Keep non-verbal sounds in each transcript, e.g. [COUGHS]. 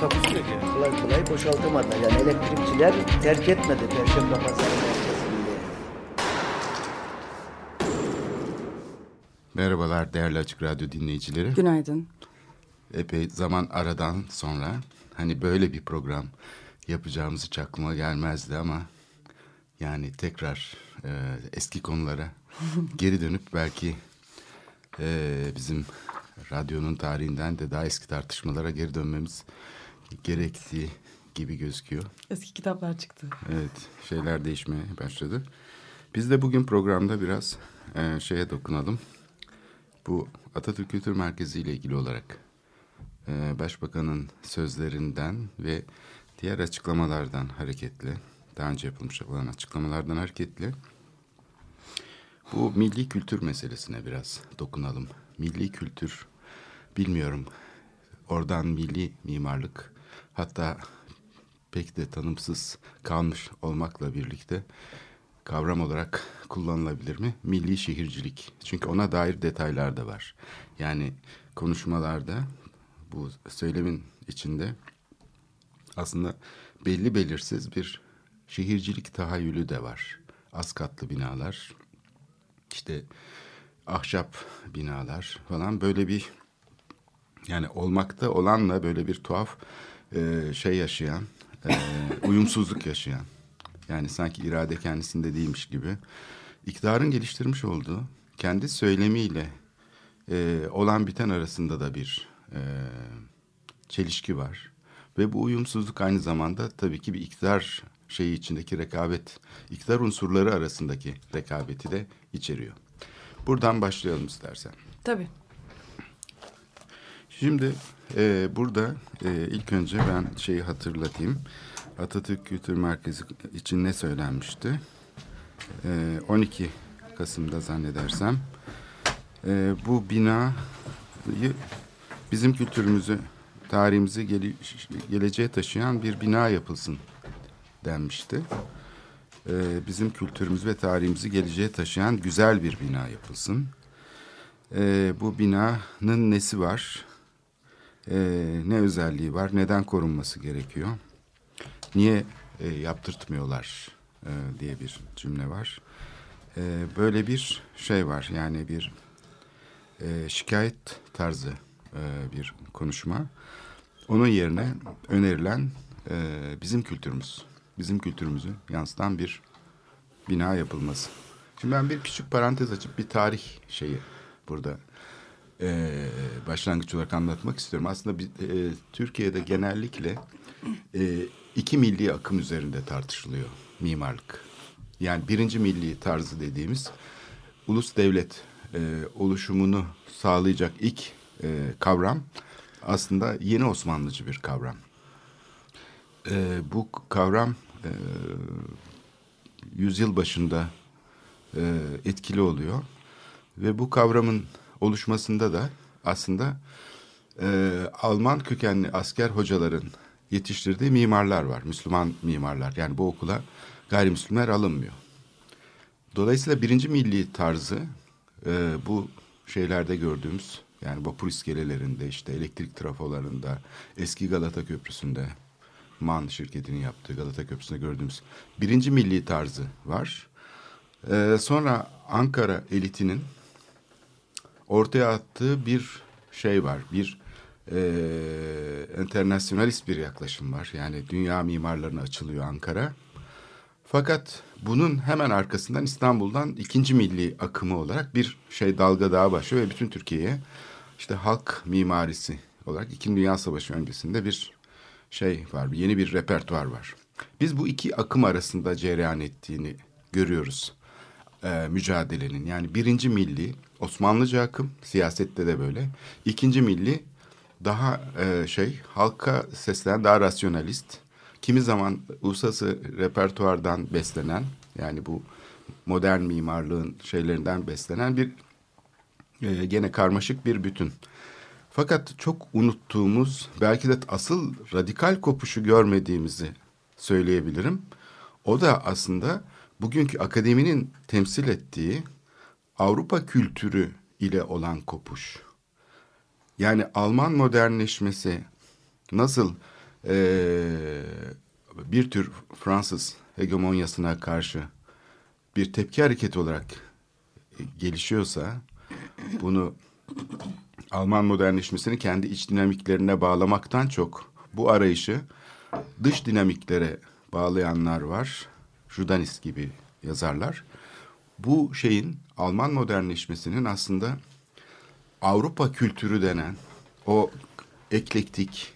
Takusuyor ki. Kolay kolay boşaltamadılar. Yani elektrikçiler terk etmedi Perşembe Pazarı merkezinde. Merhabalar değerli Açık Radyo dinleyicileri. Günaydın. Epey zaman aradan sonra hani böyle bir program yapacağımız hiç aklıma gelmezdi ama yani tekrar e, eski konulara [LAUGHS] geri dönüp belki e, bizim radyonun tarihinden de daha eski tartışmalara geri dönmemiz gerektiği gibi gözüküyor. Eski kitaplar çıktı. Evet, şeyler değişmeye başladı. Biz de bugün programda biraz e, şeye dokunalım. Bu Atatürk Kültür Merkezi ile ilgili olarak e, Başbakanın sözlerinden ve diğer açıklamalardan hareketle, daha önce yapılmış olan açıklamalardan hareketle bu milli kültür meselesine biraz dokunalım. Milli kültür, bilmiyorum, oradan milli mimarlık, hatta pek de tanımsız kalmış olmakla birlikte kavram olarak kullanılabilir mi? Milli şehircilik. Çünkü ona dair detaylar da var. Yani konuşmalarda bu söylemin içinde aslında belli belirsiz bir şehircilik tahayyülü de var. Az katlı binalar, işte ahşap binalar falan böyle bir yani olmakta olanla böyle bir tuhaf e, şey yaşayan, e, uyumsuzluk yaşayan. Yani sanki irade kendisinde değilmiş gibi. İktidarın geliştirmiş olduğu kendi söylemiyle e, olan biten arasında da bir e, çelişki var. Ve bu uyumsuzluk aynı zamanda tabii ki bir iktidar şeyi içindeki rekabet, iktidar unsurları arasındaki rekabeti de içeriyor. Buradan başlayalım istersen. Tabii. Şimdi e, burada e, ilk önce ben şeyi hatırlatayım. Atatürk Kültür Merkezi için ne söylenmişti? E, 12 Kasım'da zannedersem. E, bu binayı bizim kültürümüzü, tarihimizi gele, geleceğe taşıyan bir bina yapılsın denmişti. E, bizim kültürümüz ve tarihimizi geleceğe taşıyan güzel bir bina yapılsın. E, bu binanın nesi var? E, ne özelliği var, neden korunması gerekiyor, niye e, yaptırtmıyorlar e, diye bir cümle var. E, böyle bir şey var yani bir e, şikayet tarzı e, bir konuşma. Onun yerine önerilen e, bizim kültürümüz, bizim kültürümüzü yansıtan bir bina yapılması. Şimdi ben bir küçük parantez açıp bir tarih şeyi burada e, başlangıç olarak anlatmak istiyorum. Aslında bir, e, Türkiye'de genellikle e, iki milli akım üzerinde tartışılıyor mimarlık. Yani birinci milli tarzı dediğimiz ulus devlet e, oluşumunu sağlayacak ilk e, kavram aslında yeni Osmanlıcı bir kavram. E, bu kavram e, yüzyıl başında e, etkili oluyor ve bu kavramın oluşmasında da aslında e, Alman kökenli asker hocaların yetiştirdiği mimarlar var. Müslüman mimarlar. Yani bu okula gayrimüslimler alınmıyor. Dolayısıyla birinci milli tarzı e, bu şeylerde gördüğümüz yani vapur iskelelerinde işte elektrik trafolarında eski Galata Köprüsü'nde MAN şirketinin yaptığı Galata Köprüsü'nde gördüğümüz birinci milli tarzı var. E, sonra Ankara elitinin ortaya attığı bir şey var. Bir e, bir yaklaşım var. Yani dünya mimarlarına açılıyor Ankara. Fakat bunun hemen arkasından İstanbul'dan ikinci milli akımı olarak bir şey dalga daha başlıyor ve bütün Türkiye'ye işte halk mimarisi olarak İkinci Dünya Savaşı öncesinde bir şey var, yeni bir repertuar var. Biz bu iki akım arasında cereyan ettiğini görüyoruz e, mücadelenin. Yani birinci milli Osmanlıca akım siyasette de böyle. İkinci milli daha e, şey halka seslenen daha rasyonalist kimi zaman uluslararası repertuardan beslenen yani bu modern mimarlığın şeylerinden beslenen bir e, gene karmaşık bir bütün. Fakat çok unuttuğumuz belki de asıl radikal kopuşu görmediğimizi söyleyebilirim. O da aslında bugünkü akademinin temsil ettiği Avrupa kültürü ile olan kopuş. Yani Alman modernleşmesi nasıl e, bir tür Fransız hegemonyasına karşı bir tepki hareketi olarak gelişiyorsa bunu Alman modernleşmesini kendi iç dinamiklerine bağlamaktan çok bu arayışı dış dinamiklere bağlayanlar var. Judanis gibi yazarlar. Bu şeyin Alman modernleşmesinin aslında Avrupa kültürü denen o eklektik,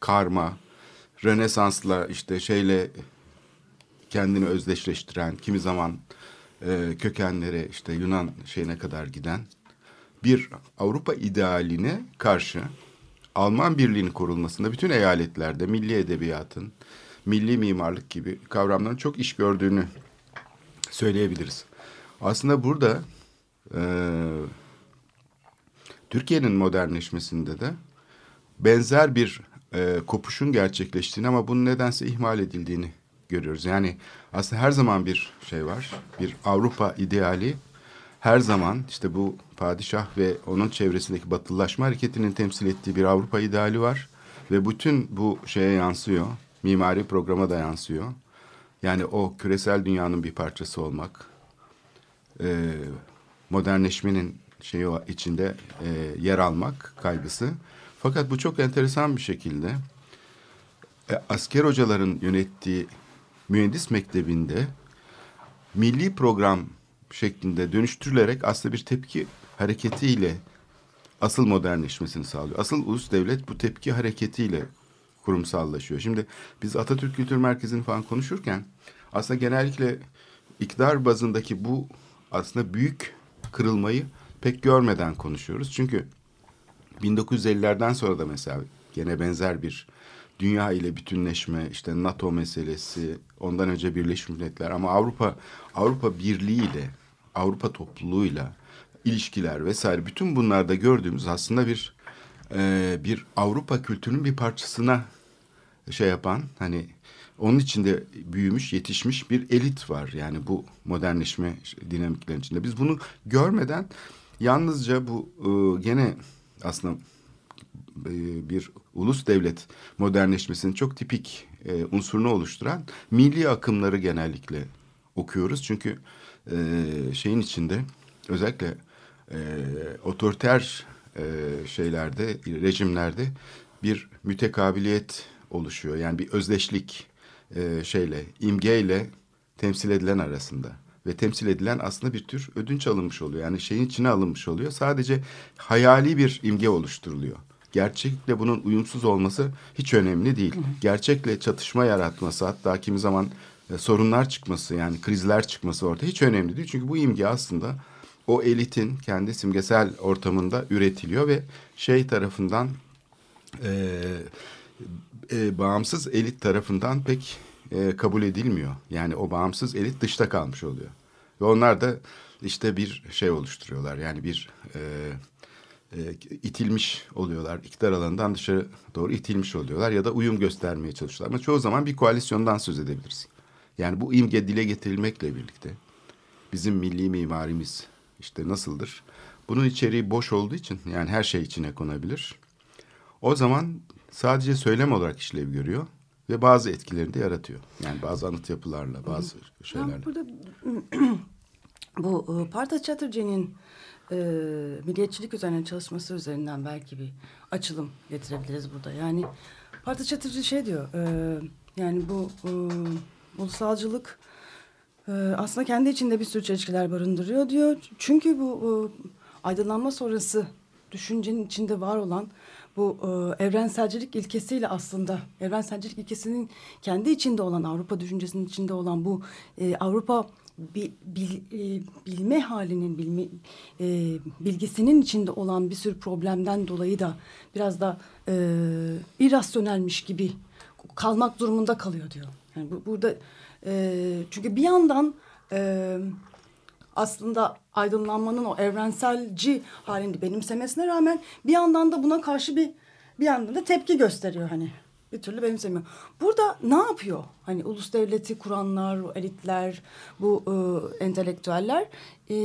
karma, Rönesans'la işte şeyle kendini özdeşleştiren, kimi zaman e, kökenlere işte Yunan şeyine kadar giden bir Avrupa idealine karşı Alman birliğinin kurulmasında bütün eyaletlerde milli edebiyatın, milli mimarlık gibi kavramların çok iş gördüğünü söyleyebiliriz. Aslında burada e, Türkiye'nin modernleşmesinde de benzer bir e, kopuşun gerçekleştiğini ama bunun nedense ihmal edildiğini görüyoruz. Yani aslında her zaman bir şey var. Bir Avrupa ideali her zaman işte bu padişah ve onun çevresindeki batılılaşma hareketinin temsil ettiği bir Avrupa ideali var. Ve bütün bu şeye yansıyor. Mimari programa da yansıyor. Yani o küresel dünyanın bir parçası olmak. E, modernleşmenin şeyi içinde e, yer almak kaygısı. Fakat bu çok enteresan bir şekilde e, asker hocaların yönettiği mühendis mektebinde milli program şeklinde dönüştürülerek aslında bir tepki hareketiyle asıl modernleşmesini sağlıyor. Asıl ulus devlet bu tepki hareketiyle kurumsallaşıyor. Şimdi biz Atatürk Kültür Merkezi'ni falan konuşurken aslında genellikle iktidar bazındaki bu aslında büyük kırılmayı pek görmeden konuşuyoruz. Çünkü 1950'lerden sonra da mesela gene benzer bir dünya ile bütünleşme, işte NATO meselesi, ondan önce Birleşmiş Milletler ama Avrupa Avrupa Birliği ile Avrupa topluluğuyla ilişkiler vesaire bütün bunlarda gördüğümüz aslında bir e, bir Avrupa kültürünün bir parçasına şey yapan hani onun içinde büyümüş, yetişmiş bir elit var. Yani bu modernleşme dinamiklerin içinde. Biz bunu görmeden yalnızca bu e, gene aslında e, bir ulus devlet modernleşmesinin çok tipik e, unsurunu oluşturan milli akımları genellikle okuyoruz. Çünkü e, şeyin içinde özellikle e, otoriter e, şeylerde, rejimlerde bir mütekabiliyet oluşuyor. Yani bir özdeşlik e, şeyle, imgeyle temsil edilen arasında ve temsil edilen aslında bir tür ödünç alınmış oluyor. Yani şeyin içine alınmış oluyor. Sadece hayali bir imge oluşturuluyor. Gerçekle bunun uyumsuz olması hiç önemli değil. Gerçekle çatışma yaratması hatta kimi zaman e, sorunlar çıkması yani krizler çıkması orada hiç önemli değil. Çünkü bu imge aslında o elitin kendi simgesel ortamında üretiliyor ve şey tarafından e, e, bağımsız elit tarafından pek e, kabul edilmiyor. Yani o bağımsız elit dışta kalmış oluyor. Ve onlar da işte bir şey oluşturuyorlar. Yani bir e, e, itilmiş oluyorlar. İktidar alanından dışarı doğru itilmiş oluyorlar ya da uyum göstermeye çalışıyorlar. Ama çoğu zaman bir koalisyondan söz edebiliriz. Yani bu imge dile getirilmekle birlikte bizim milli mimarimiz işte nasıldır? Bunun içeriği boş olduğu için yani her şey içine konabilir. O zaman sadece söylem olarak işlev görüyor ve bazı etkilerini de yaratıyor. Yani bazı anıt yapılarla, bazı şeylerle. Ben burada [CLEARS THROAT] bu e, Partha Chatterjee'nin e, milliyetçilik üzerine çalışması üzerinden belki bir açılım getirebiliriz burada. Yani Partha Chatterjee şey diyor, e, yani bu e, ulusalcılık e, aslında kendi içinde bir sürü çelişkiler barındırıyor diyor. Çünkü bu e, aydınlanma sonrası düşüncenin içinde var olan bu e, evrenselcilik ilkesiyle aslında evrenselcilik ilkesinin kendi içinde olan Avrupa düşüncesinin içinde olan bu e, Avrupa bil, bil, e, bilme halinin bilme, e, bilgisinin içinde olan bir sürü problemden dolayı da biraz da e, irrasyonelmiş gibi kalmak durumunda kalıyor diyor. Yani bu, burada e, çünkü bir yandan e, aslında aydınlanmanın o evrenselci halini benimsemesine rağmen bir yandan da buna karşı bir bir yandan da tepki gösteriyor hani bir türlü benimsemiyor. Burada ne yapıyor? Hani ulus devleti kuranlar, elitler, bu e, entelektüeller e,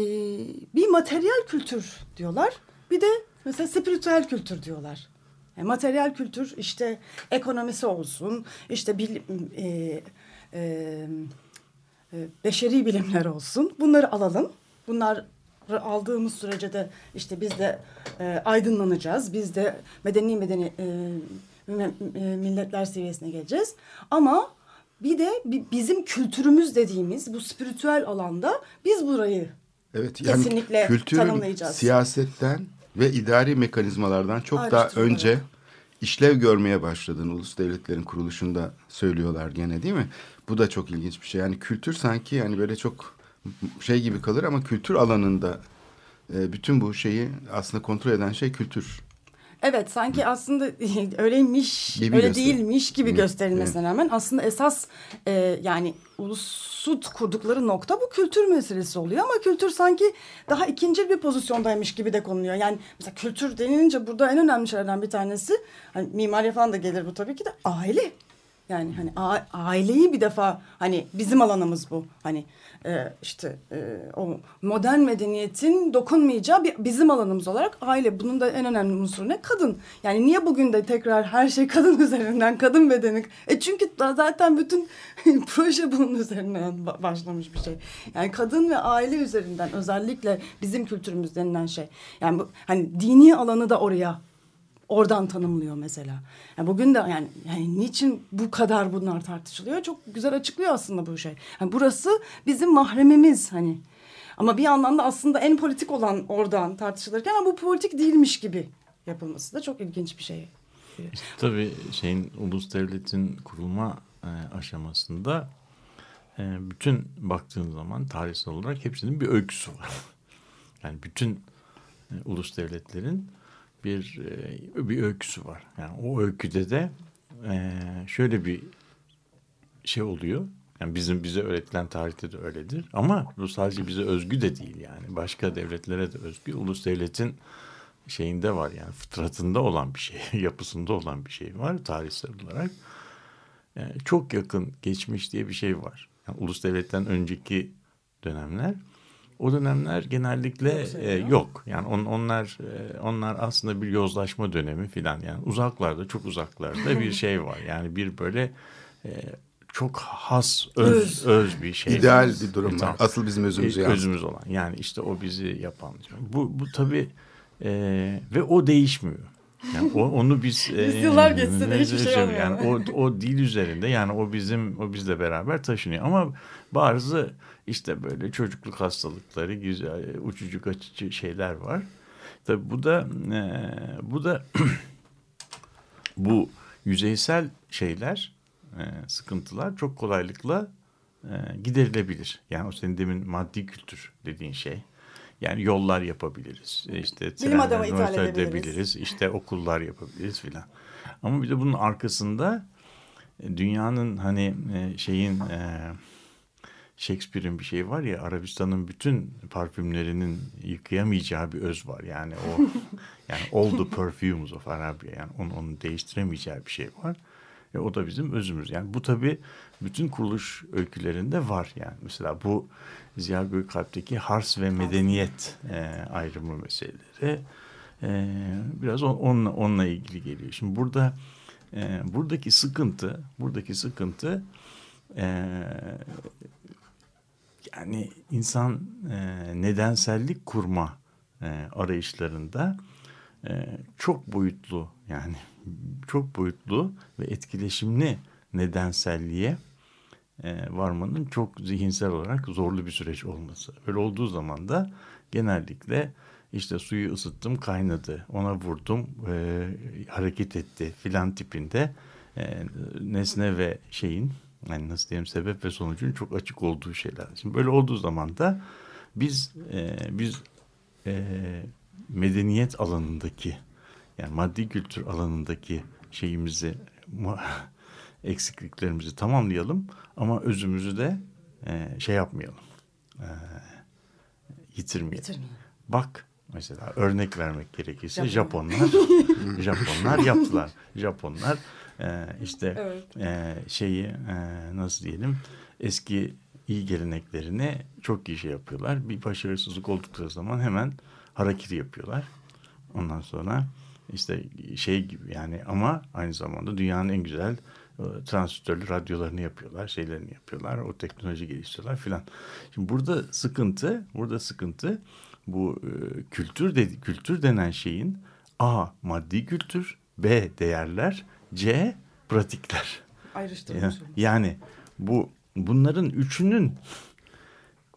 bir materyal kültür diyorlar. Bir de mesela spiritüel kültür diyorlar. Yani materyal kültür işte ekonomisi olsun, işte bilim, e, e, e, beşeri bilimler olsun. Bunları alalım. Bunları aldığımız sürece de işte biz de e, aydınlanacağız. Biz de medeni medeni e, e, milletler seviyesine geleceğiz. Ama bir de bizim kültürümüz dediğimiz bu spiritüel alanda biz burayı evet, yani kesinlikle kültür, tanımlayacağız. siyasetten ve idari mekanizmalardan çok Ayrıca daha önce işlev görmeye başladığını ulus devletlerin kuruluşunda söylüyorlar gene değil mi? Bu da çok ilginç bir şey. Yani kültür sanki yani böyle çok şey gibi kalır ama kültür alanında e, bütün bu şeyi aslında kontrol eden şey kültür. Evet sanki aslında [LAUGHS] öyleymiş, gibi öyle göster. değilmiş gibi Hı. gösterilmesine evet. rağmen aslında esas e, yani ulusu kurdukları nokta bu kültür meselesi oluyor ama kültür sanki daha ikinci bir pozisyondaymış gibi de konuluyor. Yani mesela kültür denilince burada en önemli şeylerden bir tanesi hani mimari falan da gelir bu tabii ki de aile. Yani hani aileyi bir defa hani bizim alanımız bu. Hani e, işte e, o modern medeniyetin dokunmayacağı bir, bizim alanımız olarak aile. Bunun da en önemli unsuru ne? Kadın. Yani niye bugün de tekrar her şey kadın [LAUGHS] üzerinden, kadın bedeni? E çünkü zaten bütün [LAUGHS] proje bunun üzerinden başlamış bir şey. Yani kadın ve aile üzerinden özellikle bizim kültürümüz denilen şey. Yani bu hani dini alanı da oraya oradan tanımlıyor mesela. Yani bugün de yani, yani niçin bu kadar bunlar tartışılıyor? Çok güzel açıklıyor aslında bu şey. Yani burası bizim mahremimiz hani. Ama bir yandan da aslında en politik olan oradan tartışılırken ama bu politik değilmiş gibi yapılması da çok ilginç bir şey. İşte tabii şeyin ulus devletin kurulma e, aşamasında e, bütün baktığın zaman tarihsel olarak hepsinin bir öyküsü var. [LAUGHS] Yani bütün e, ulus devletlerin bir e, bir öyküsü var. Yani o öyküde de e, şöyle bir şey oluyor. Yani bizim bize öğretilen tarihte de öyledir. Ama bu sadece bize özgü de değil yani. Başka devletlere de özgü. Ulus devletin şeyinde var yani fıtratında olan bir şey, [LAUGHS] yapısında olan bir şey var tarihsel olarak. Yani çok yakın geçmiş diye bir şey var. Yani ulus devletten önceki dönemler o dönemler genellikle e, yok. Yani on, onlar e, onlar aslında bir yozlaşma dönemi filan. Yani uzaklarda çok uzaklarda bir [LAUGHS] şey var. Yani bir böyle e, çok has öz, öz öz bir şey. İdeal bir durum var. Asıl bizim özümüz yani. Özümüz olan. Yani işte o bizi yapan. Bu bu tabii e, ve o değişmiyor. Yani o, onu biz [LAUGHS] yıllar e, geçse de hiçbir şey olmuyor. Yani o o dil üzerinde yani o bizim o bizle beraber taşınıyor. Ama bazı işte böyle çocukluk hastalıkları, güzel uçucu kaçıcı şeyler var. Tabii bu da e, bu da [CLEARS THROAT] bu yüzeysel şeyler, e, sıkıntılar çok kolaylıkla e, giderilebilir. Yani o senin demin maddi kültür dediğin şey. Yani yollar yapabiliriz. İşte trenler edebiliriz. İşte okullar yapabiliriz filan. Ama bir de bunun arkasında e, dünyanın hani e, şeyin e, Shakespeare'in bir şeyi var ya Arabistan'ın bütün parfümlerinin yıkayamayacağı bir öz var. Yani o [LAUGHS] yani all the perfumes of Arabia yani onu, onu değiştiremeyeceği bir şey var. E, o da bizim özümüz. Yani bu tabii bütün kuruluş öykülerinde var yani. Mesela bu Ziya Gökalp'teki hars ve medeniyet e, ayrımı meseleleri e, biraz on, onunla, onunla ilgili geliyor. Şimdi burada e, buradaki sıkıntı, buradaki sıkıntı e, yani insan e, nedensellik kurma e, arayışlarında e, çok boyutlu yani çok boyutlu ve etkileşimli nedenselliğe e, varmanın çok zihinsel olarak zorlu bir süreç olması. Öyle olduğu zaman da genellikle işte suyu ısıttım kaynadı ona vurdum e, hareket etti filan tipinde e, nesne ve şeyin yani nasıl diyeyim sebep ve sonucun çok açık olduğu şeyler. Şimdi böyle olduğu zaman da biz e, biz e, medeniyet alanındaki yani maddi kültür alanındaki şeyimizi [LAUGHS] eksikliklerimizi tamamlayalım ama özümüzü de e, şey yapmayalım. E, yitirmeyelim. Bak mesela örnek vermek gerekirse Japonlar Japonlar yaptılar. [LAUGHS] Japonlar e, işte Evet. e, şeyi e, nasıl diyelim eski iyi geleneklerini çok iyi şey yapıyorlar. Bir başarısızlık oldukları zaman hemen harakiri yapıyorlar. Ondan sonra işte şey gibi yani ama aynı zamanda dünyanın en güzel e, transistörlü radyolarını yapıyorlar, şeylerini yapıyorlar, o teknoloji geliştiriyorlar filan. Şimdi burada sıkıntı, burada sıkıntı bu e, kültür dedi kültür denen şeyin A maddi kültür, B değerler, C pratikler. Ayrıştırmış Ya- olmuş. Yani bu bunların üçünün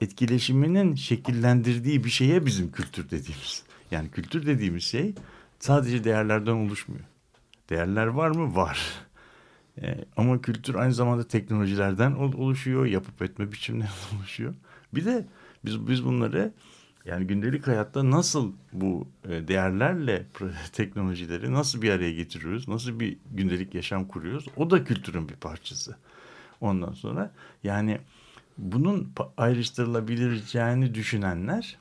etkileşiminin şekillendirdiği bir şeye bizim kültür dediğimiz. Yani kültür dediğimiz şey sadece değerlerden oluşmuyor. Değerler var mı? Var. Ee, ama kültür aynı zamanda teknolojilerden ol- oluşuyor, yapıp etme biçimlerinden [LAUGHS] oluşuyor. Bir de biz biz bunları yani gündelik hayatta nasıl bu e, değerlerle [LAUGHS] teknolojileri nasıl bir araya getiriyoruz? Nasıl bir gündelik yaşam kuruyoruz? O da kültürün bir parçası. Ondan sonra yani bunun ayrıştırılabileceğini düşünenler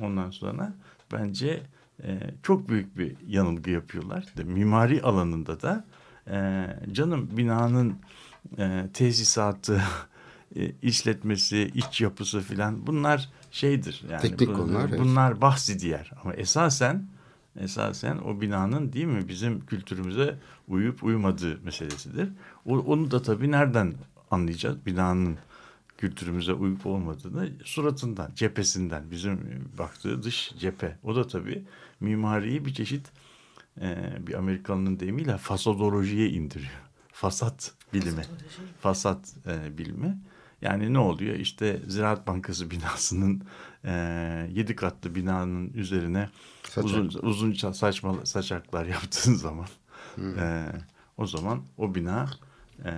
ondan sonra bence e, çok büyük bir yanılgı yapıyorlar. De, mimari alanında da e, canım binanın e, tesisatı, [LAUGHS] e, işletmesi, iç yapısı filan bunlar şeydir. Yani Teknik bu- konular, evet. Bunlar bahsi diğer. Ama esasen esasen o binanın değil mi bizim kültürümüze uyup uymadığı meselesidir. O, onu da tabii nereden anlayacağız? Binanın kültürümüze uyup olmadığını suratından, cephesinden bizim baktığı dış cephe. O da tabii mimariyi bir çeşit e, bir Amerikanının deyimiyle fasodolojiye indiriyor. Fasat bilimi. Fasat e, bilimi. Yani ne oluyor? İşte Ziraat Bankası binasının e, yedi katlı binanın üzerine Saçak. uzun uzun saçma saçaklar yaptığın zaman e, o zaman o bina e,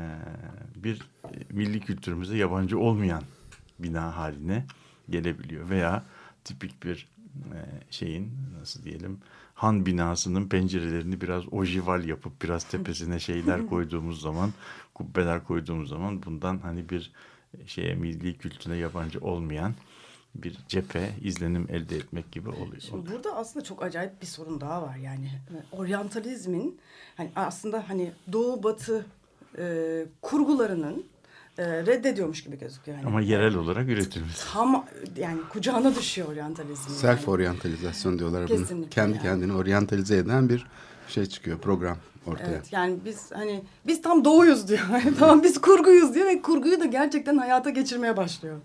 bir milli kültürümüze yabancı olmayan bina haline gelebiliyor veya tipik bir e, şeyin nasıl diyelim han binasının pencerelerini biraz ojival yapıp biraz tepesine şeyler [LAUGHS] koyduğumuz zaman kubbeler koyduğumuz zaman bundan hani bir şeye milli kültüre yabancı olmayan bir cephe izlenim elde etmek gibi oluyor. Şimdi burada aslında çok acayip bir sorun daha var yani e, oryantalizmin hani aslında hani doğu batı e, kurgularının e, reddediyormuş gibi gözüküyor. Yani. Ama yerel olarak üretilmesi. Tam yani kucağına düşüyor oryantalizm. Self yani. oryantalizasyon diyorlar bunu. Kesinlikle Kendi yani. kendini oryantalize eden bir şey çıkıyor program ortaya. Evet yani biz hani biz tam doğuyuz diyor. [LAUGHS] tamam biz kurguyuz diyor ve kurguyu da gerçekten hayata geçirmeye başlıyor.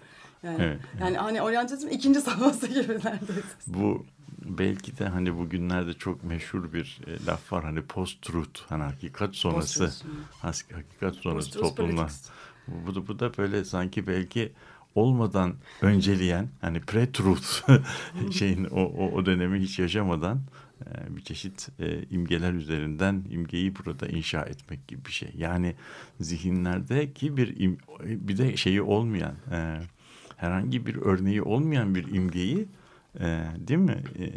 Yani, Evet. yani hani oryantalizm ikinci safhası gibi neredeyse. Bu belki de hani bugünlerde çok meşhur bir e, laf var hani post truth hani hakikat sonrası Post-truth, has- hakikat sonrası Post-truth politics. Bu, bu, bu da böyle sanki belki olmadan önceleyen hani pre-truth [LAUGHS] şeyin o, o, o dönemi hiç yaşamadan bir çeşit e, imgeler üzerinden imgeyi burada inşa etmek gibi bir şey. Yani zihinlerdeki bir bir de şeyi olmayan e, herhangi bir örneği olmayan bir imgeyi e, değil mi? E,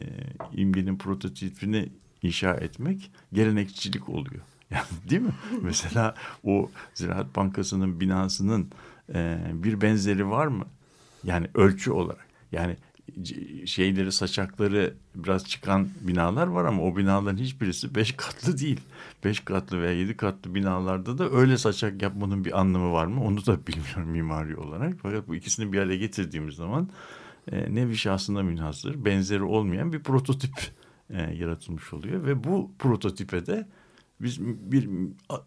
imgenin prototipini inşa etmek gelenekçilik oluyor. [LAUGHS] Yani değil mi? Mesela o Ziraat Bankası'nın binasının bir benzeri var mı? Yani ölçü olarak. Yani şeyleri saçakları biraz çıkan binalar var ama o binaların hiçbirisi beş katlı değil. Beş katlı veya yedi katlı binalarda da öyle saçak yapmanın bir anlamı var mı? Onu da bilmiyorum mimari olarak. Fakat bu ikisini bir araya getirdiğimiz zaman e, nevi şahsına münhasır, benzeri olmayan bir prototip e, yaratılmış oluyor. Ve bu prototipe de biz bir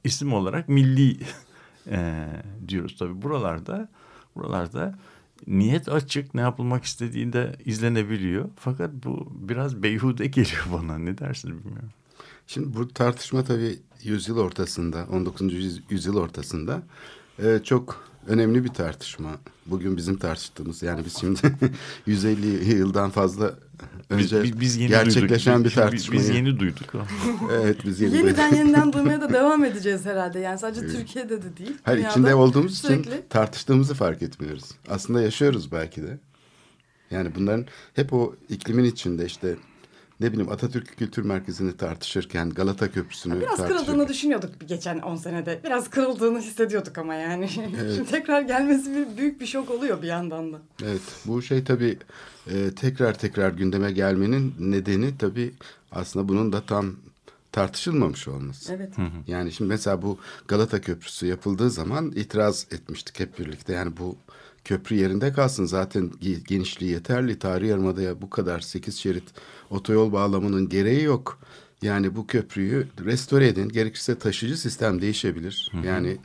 isim olarak milli [LAUGHS] e, diyoruz. Tabii buralarda buralarda niyet açık ne yapılmak istediğinde izlenebiliyor. Fakat bu biraz beyhude geliyor bana. Ne dersiniz bilmiyorum. Şimdi bu tartışma tabii yüzyıl ortasında, 19. yüz- yüzyıl ortasında e, çok önemli bir tartışma. Bugün bizim tartıştığımız yani biz şimdi [LAUGHS] 150 yıldan fazla önce Biz, biz, yeni gerçekleşen duyduk. bir Biz- biz- tartışmayı. Biz, yeni duyduk. [LAUGHS] Evet biz yeni Yeniden yeniden duymaya da [LAUGHS] devam edeceğiz herhalde. Yani sadece Türkiye'de de değil. Hayır dünyada içinde olduğumuz için sürekli. tartıştığımızı fark etmiyoruz. Aslında yaşıyoruz belki de. Yani bunların hep o iklimin içinde işte ne bileyim Atatürk Kültür Merkezi'ni tartışırken Galata Köprüsü'nü Biraz tartışırken. kırıldığını düşünüyorduk bir geçen 10 senede. Biraz kırıldığını hissediyorduk ama yani. Şimdi [LAUGHS] tekrar gelmesi bir, büyük bir şok oluyor bir yandan da. Evet bu şey tabii e, tekrar tekrar gündeme gelmenin nedeni tabii aslında bunun da tam tartışılmamış olması. Evet. Yani şimdi mesela bu Galata Köprüsü yapıldığı zaman itiraz etmiştik hep birlikte. Yani bu köprü yerinde kalsın zaten ge- genişliği yeterli. Tarihi Yarımada'ya bu kadar 8 şerit otoyol bağlamanın gereği yok. Yani bu köprüyü restore edin. Gerekirse taşıyıcı sistem değişebilir. Yani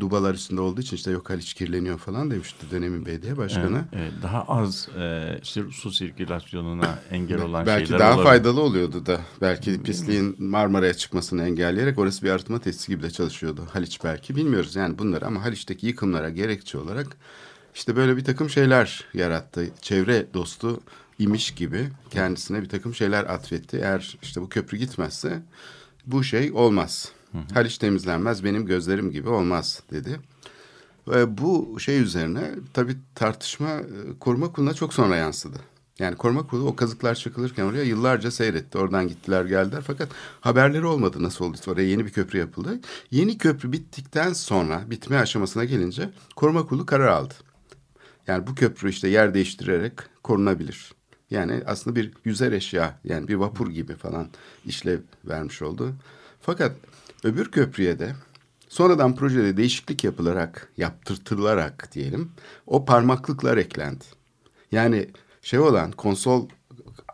dubalar üstünde olduğu için işte yok Haliç kirleniyor falan demişti dönemin belediye başkanı. Evet, evet, daha az e, su sirkülasyonuna engel olan Belki şeyler daha olabilir. faydalı oluyordu da. Belki pisliğin Marmara'ya çıkmasını engelleyerek orası bir arıtma tesisi gibi de çalışıyordu. Haliç belki bilmiyoruz yani bunları ama Haliç'teki yıkımlara gerekçe olarak işte böyle bir takım şeyler yarattı. Çevre dostu imiş gibi kendisine bir takım şeyler atfetti. Eğer işte bu köprü gitmezse bu şey olmaz. Haliç temizlenmez benim gözlerim gibi olmaz dedi. Ve bu şey üzerine tabii tartışma e, koruma kuruluna çok sonra yansıdı. Yani koruma kurulu o kazıklar çakılırken oraya yıllarca seyretti. Oradan gittiler geldiler fakat haberleri olmadı nasıl olduysa oraya yeni bir köprü yapıldı. Yeni köprü bittikten sonra bitme aşamasına gelince koruma kurulu karar aldı. Yani bu köprü işte yer değiştirerek korunabilir. Yani aslında bir yüzer eşya yani bir vapur gibi falan işlev vermiş oldu. Fakat öbür köprüye de sonradan projede değişiklik yapılarak, yaptırtılarak diyelim o parmaklıklar eklendi. Yani şey olan konsol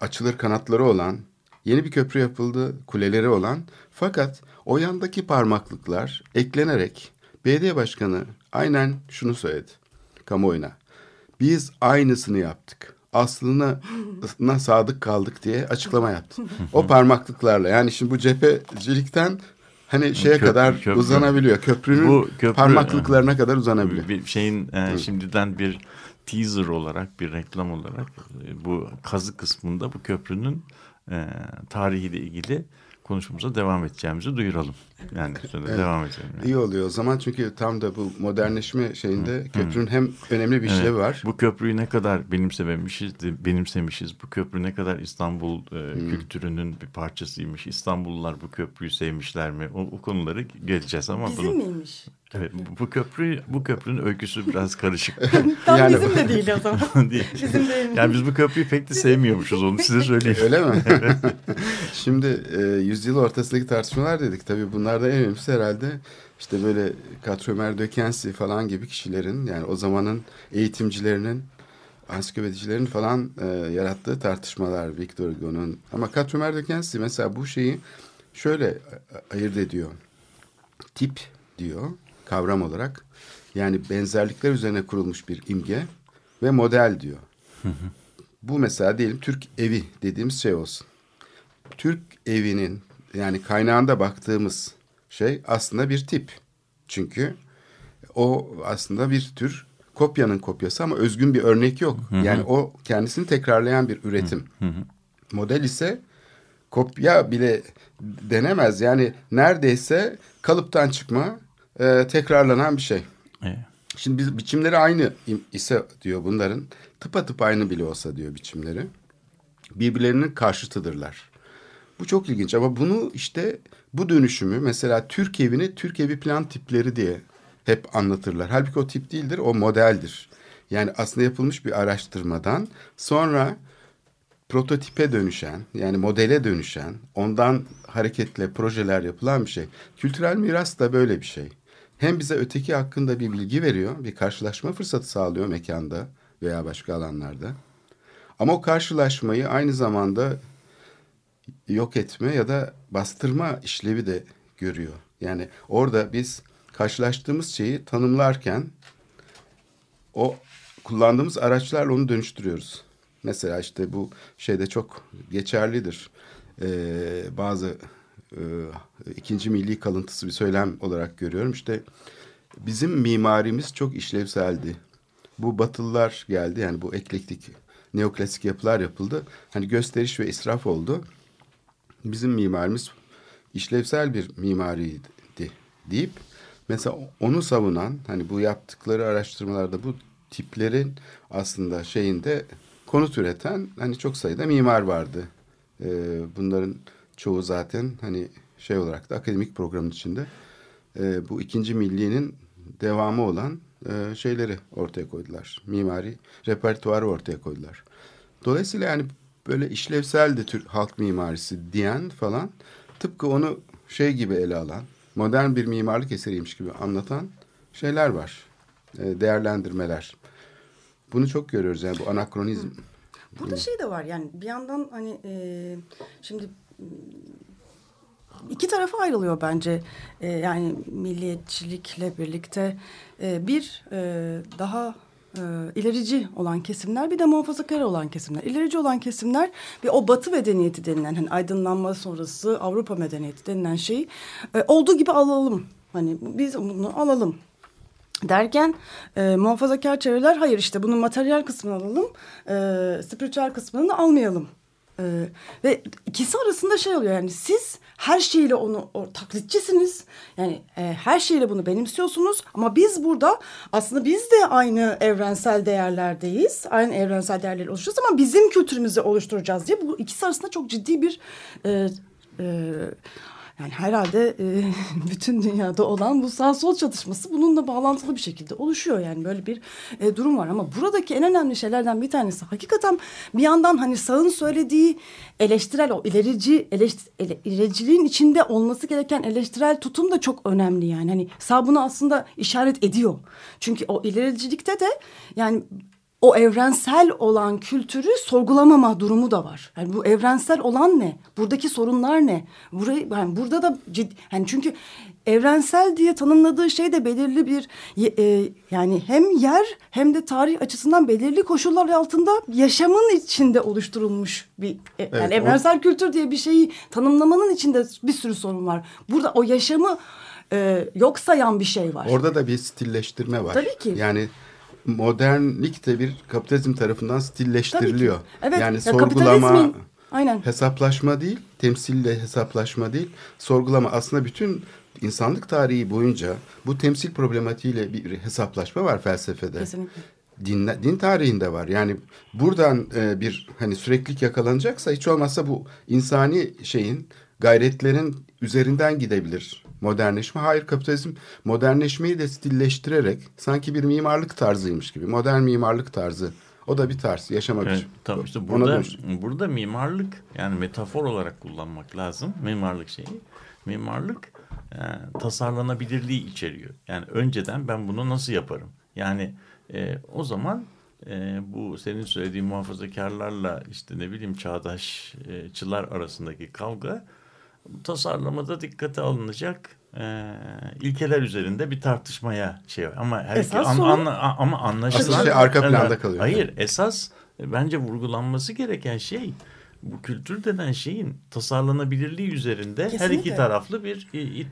açılır kanatları olan yeni bir köprü yapıldı kuleleri olan fakat o yandaki parmaklıklar eklenerek belediye başkanı aynen şunu söyledi kamuoyuna. Biz aynısını yaptık. Aslına na sadık kaldık diye açıklama yaptı. O parmaklıklarla yani şimdi bu cephecilikten hani şeye Köprü- kadar köprü. uzanabiliyor. Köprünün Bu köprü- parmaklıklarına kadar uzanabiliyor. Bir şeyin e, şimdiden bir teaser olarak bir reklam olarak e, bu kazı kısmında bu köprünün e, tarihiyle ilgili konuşmamıza devam edeceğimizi duyuralım. Yani sonra devam edelim. yani. İyi oluyor o zaman çünkü tam da bu modernleşme şeyinde köprünün hem önemli bir işlevi Evet, var. Bu köprüyü ne kadar benimsememişiz, de- benimsemişiz. Bu köprü ne kadar İstanbul e, kültürünün bir parçasıymış. İstanbullular bu köprüyü sevmişler mi? O, o konuları geleceğiz ama Bizim bunu miymiş? evet bu, köprü bu köprünün öyküsü biraz [LAUGHS] karışık. Tam Yani- [LAUGHS] bizim de değil o zaman. değil. Bizim değil. Yani biz bu köprüyü pek de sevmiyormuşuz onu size söyleyeyim. Öyle mi? [LAUGHS] Şimdi e, yüzyıl ortasındaki tartışmalar dedik. Tabii bunlardan en önemlisi herhalde işte böyle Katrömer Dökensi falan gibi kişilerin yani o zamanın eğitimcilerinin ansiklopedicilerin falan e, yarattığı tartışmalar Victor Hugo'nun. Ama Katrömer Dökensi mesela bu şeyi şöyle a- ayırt ediyor. Tip diyor kavram olarak. Yani benzerlikler üzerine kurulmuş bir imge ve model diyor. Bu mesela diyelim Türk evi dediğimiz şey olsun. Türk evinin yani kaynağında baktığımız şey aslında bir tip. Çünkü o aslında bir tür kopyanın kopyası ama özgün bir örnek yok. Yani o kendisini tekrarlayan bir üretim. Model ise kopya bile denemez. Yani neredeyse kalıptan çıkma, e, tekrarlanan bir şey. Evet. Şimdi biz biçimleri aynı ise diyor bunların. Tıpatıp aynı bile olsa diyor biçimleri. Birbirlerinin karşıtıdırlar. Bu çok ilginç ama bunu işte bu dönüşümü mesela Türk evini Türk evi plan tipleri diye hep anlatırlar. Halbuki o tip değildir, o modeldir. Yani aslında yapılmış bir araştırmadan sonra prototipe dönüşen yani modele dönüşen ondan hareketle projeler yapılan bir şey. Kültürel miras da böyle bir şey. Hem bize öteki hakkında bir bilgi veriyor, bir karşılaşma fırsatı sağlıyor mekanda veya başka alanlarda. Ama o karşılaşmayı aynı zamanda yok etme ya da bastırma işlevi de görüyor. Yani orada biz karşılaştığımız şeyi tanımlarken o kullandığımız araçlarla onu dönüştürüyoruz. Mesela işte bu şeyde çok geçerlidir. Ee, bazı e, ikinci milli kalıntısı bir söylem olarak görüyorum. İşte bizim mimarimiz çok işlevseldi. Bu batılılar geldi yani bu eklektik neoklasik yapılar yapıldı. Hani gösteriş ve israf oldu. Bizim mimarimiz işlevsel bir mimariydi deyip mesela onu savunan hani bu yaptıkları araştırmalarda bu tiplerin aslında şeyinde konut üreten hani çok sayıda mimar vardı. E, bunların çoğu zaten hani şey olarak da akademik programın içinde e, bu ikinci milliyenin devamı olan e, şeyleri ortaya koydular. Mimari repertuarı ortaya koydular. Dolayısıyla yani böyle işlevsel de Türk halk mimarisi diyen falan tıpkı onu şey gibi ele alan, modern bir mimarlık eseriymiş gibi anlatan şeyler var. E, değerlendirmeler. Bunu çok görüyoruz yani bu anakronizm. Burada şey de var yani bir yandan hani e, şimdi iki tarafa ayrılıyor bence. E, yani milliyetçilikle birlikte e, bir e, daha e, ilerici olan kesimler bir de muhafazakar olan kesimler. İlerici olan kesimler ve o batı medeniyeti denilen hani aydınlanma sonrası Avrupa medeniyeti denilen şeyi e, olduğu gibi alalım. Hani biz bunu alalım derken e, muhafazakar çevreler hayır işte bunun materyal kısmını alalım, e, spiritüel kısmını almayalım. E, ve ikisi arasında şey oluyor yani siz her şeyle onu o, taklitçisiniz. Yani e, her şeyle bunu benimsiyorsunuz ama biz burada aslında biz de aynı evrensel değerlerdeyiz. Aynı evrensel değerleri oluşturuyoruz ama bizim kültürümüzü oluşturacağız diye bu ikisi arasında çok ciddi bir e, e, yani herhalde e, [LAUGHS] bütün dünyada olan bu sağ sol çatışması bununla bağlantılı bir şekilde oluşuyor. Yani böyle bir e, durum var ama buradaki en önemli şeylerden bir tanesi hakikaten bir yandan hani sağın söylediği eleştirel o ilerici eleştir, ele, ilericiliğin içinde olması gereken eleştirel tutum da çok önemli yani. Hani sağ bunu aslında işaret ediyor. Çünkü o ilericilikte de yani o evrensel olan kültürü sorgulamama durumu da var. Yani bu evrensel olan ne? Buradaki sorunlar ne? Burayı yani burada da ciddi yani çünkü evrensel diye tanımladığı şey de belirli bir e, yani hem yer hem de tarih açısından belirli koşullar altında yaşamın içinde oluşturulmuş bir e, evet, yani evrensel o... kültür diye bir şeyi tanımlamanın içinde bir sürü sorun var. Burada o yaşamı e, yok sayan bir şey var. Orada da bir stilleştirme var. Tabii ki. Yani modernlik de bir kapitalizm tarafından stilleştiriliyor. Evet. Yani ya sorgulama, aynen. hesaplaşma değil, temsille hesaplaşma değil, sorgulama. Aslında bütün insanlık tarihi boyunca bu temsil problematiğiyle bir hesaplaşma var felsefede. Kesinlikle. Din, din tarihinde var. Yani buradan e, bir hani süreklilik yakalanacaksa hiç olmazsa bu insani şeyin gayretlerin üzerinden gidebilir modernleşme. Hayır kapitalizm modernleşmeyi de stilleştirerek sanki bir mimarlık tarzıymış gibi. Modern mimarlık tarzı. O da bir tarz yaşamak evet, için. Tamam işte burada burada mimarlık yani metafor olarak kullanmak lazım mimarlık şeyi. Mimarlık e, tasarlanabilirliği içeriyor. Yani önceden ben bunu nasıl yaparım? Yani e, o zaman e, bu senin söylediğin muhafazakarlarla işte ne bileyim çağdaşçılar arasındaki kavga tasarlamada dikkate alınacak e, ilkeler üzerinde bir tartışmaya şey var. Ama her esas an, an, ama anlaşılan şey arka planda kalıyor. Hayır, esas bence vurgulanması gereken şey bu kültür denen şeyin tasarlanabilirliği üzerinde Kesinlikle. her iki taraflı bir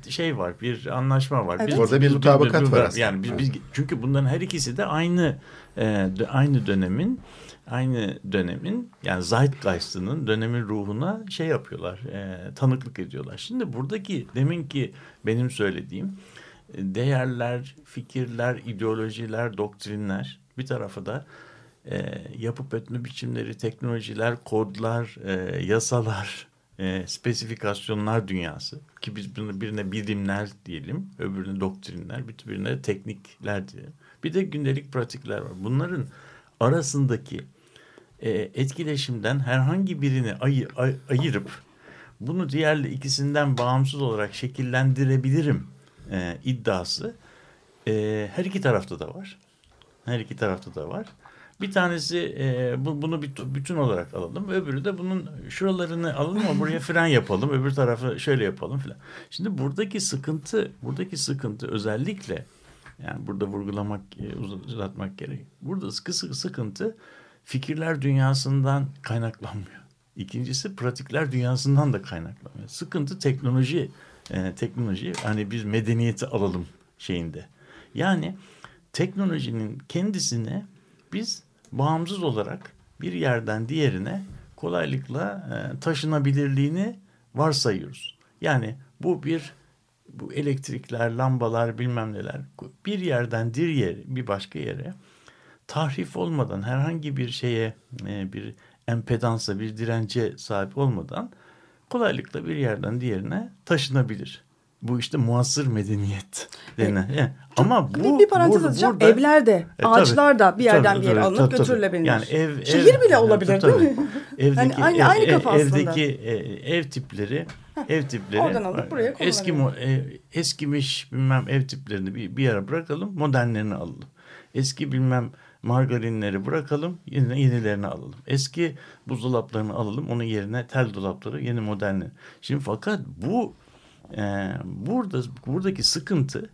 şey var, bir anlaşma var. Evet. Biz, Orada bir mutabakat var aslında. Yani biz, biz çünkü bunların her ikisi de aynı e, aynı dönemin aynı dönemin yani Zeitgeist'ının dönemin ruhuna şey yapıyorlar, e, tanıklık ediyorlar. Şimdi buradaki deminki benim söylediğim e, değerler, fikirler, ideolojiler, doktrinler bir tarafa da e, yapıp etme biçimleri, teknolojiler, kodlar, e, yasalar, e, spesifikasyonlar dünyası ki biz bunu birine bilimler diyelim, öbürüne doktrinler, birine teknikler diyelim. Bir de gündelik pratikler var. Bunların arasındaki e, etkileşimden herhangi birini ay, ay, ayırıp bunu diğer ikisinden bağımsız olarak şekillendirebilirim e, iddiası e, her iki tarafta da var. Her iki tarafta da var. Bir tanesi e, bu, bunu bir bütün olarak alalım. Öbürü de bunun şuralarını alalım ama buraya fren yapalım. Öbür tarafı şöyle yapalım filan. Şimdi buradaki sıkıntı, buradaki sıkıntı özellikle yani burada vurgulamak, e, uzatmak gerek. Burada sıkı sıkı sıkıntı fikirler dünyasından kaynaklanmıyor. İkincisi pratikler dünyasından da kaynaklanmıyor. Sıkıntı teknoloji, e, teknoloji hani biz medeniyeti alalım şeyinde. Yani teknolojinin kendisine biz bağımsız olarak bir yerden diğerine kolaylıkla e, taşınabilirliğini varsayıyoruz. Yani bu bir bu elektrikler, lambalar bilmem neler bir yerden diğer bir başka yere tahrif olmadan herhangi bir şeye e, bir empedansa bir dirence sahip olmadan kolaylıkla bir yerden diğerine taşınabilir. Bu işte muasır medeniyet denilen. Yani Ama bu bir, parantez açacağım. burada- Evler de, E, ağaçlar da bir yerden Tabii, bir yere tabii, alınıp tabii, götürülebilir. Yani ev, Şehir ev- bile olabilir tabii, değil mi? [LAUGHS] Evdeki, Yani aynı- ev- aynı kafa aslında. Evdeki e, ev tipleri, ev tipleri Oradan alıp buraya eski e, eskimiş bilmem ev tiplerini bir, bir yere bırakalım, modernlerini alalım. Eski bilmem margarinleri bırakalım, yeni, yenilerini alalım. Eski buzdolaplarını alalım, onun yerine tel dolapları, yeni modernleri. Şimdi fakat bu e, burada buradaki sıkıntı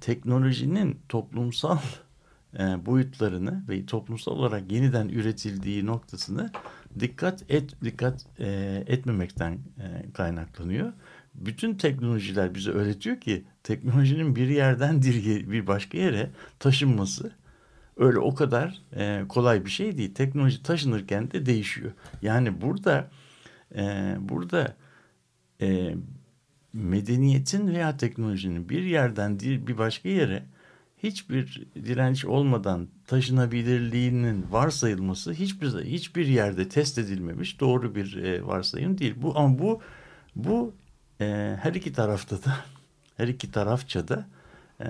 teknolojinin toplumsal e, boyutlarını ve toplumsal olarak yeniden üretildiği noktasını dikkat et dikkat e, etmemekten e, kaynaklanıyor. Bütün teknolojiler bize öğretiyor ki teknolojinin bir yerden [LAUGHS] bir başka yere taşınması öyle o kadar e, kolay bir şey değil. Teknoloji taşınırken de değişiyor. Yani burada e, burada e, medeniyetin veya teknolojinin bir yerden değil bir başka yere hiçbir direnç olmadan taşınabilirliğinin varsayılması hiçbir hiçbir yerde test edilmemiş doğru bir e, varsayım değil. Bu ama bu bu e, her iki tarafta da her iki tarafça da e,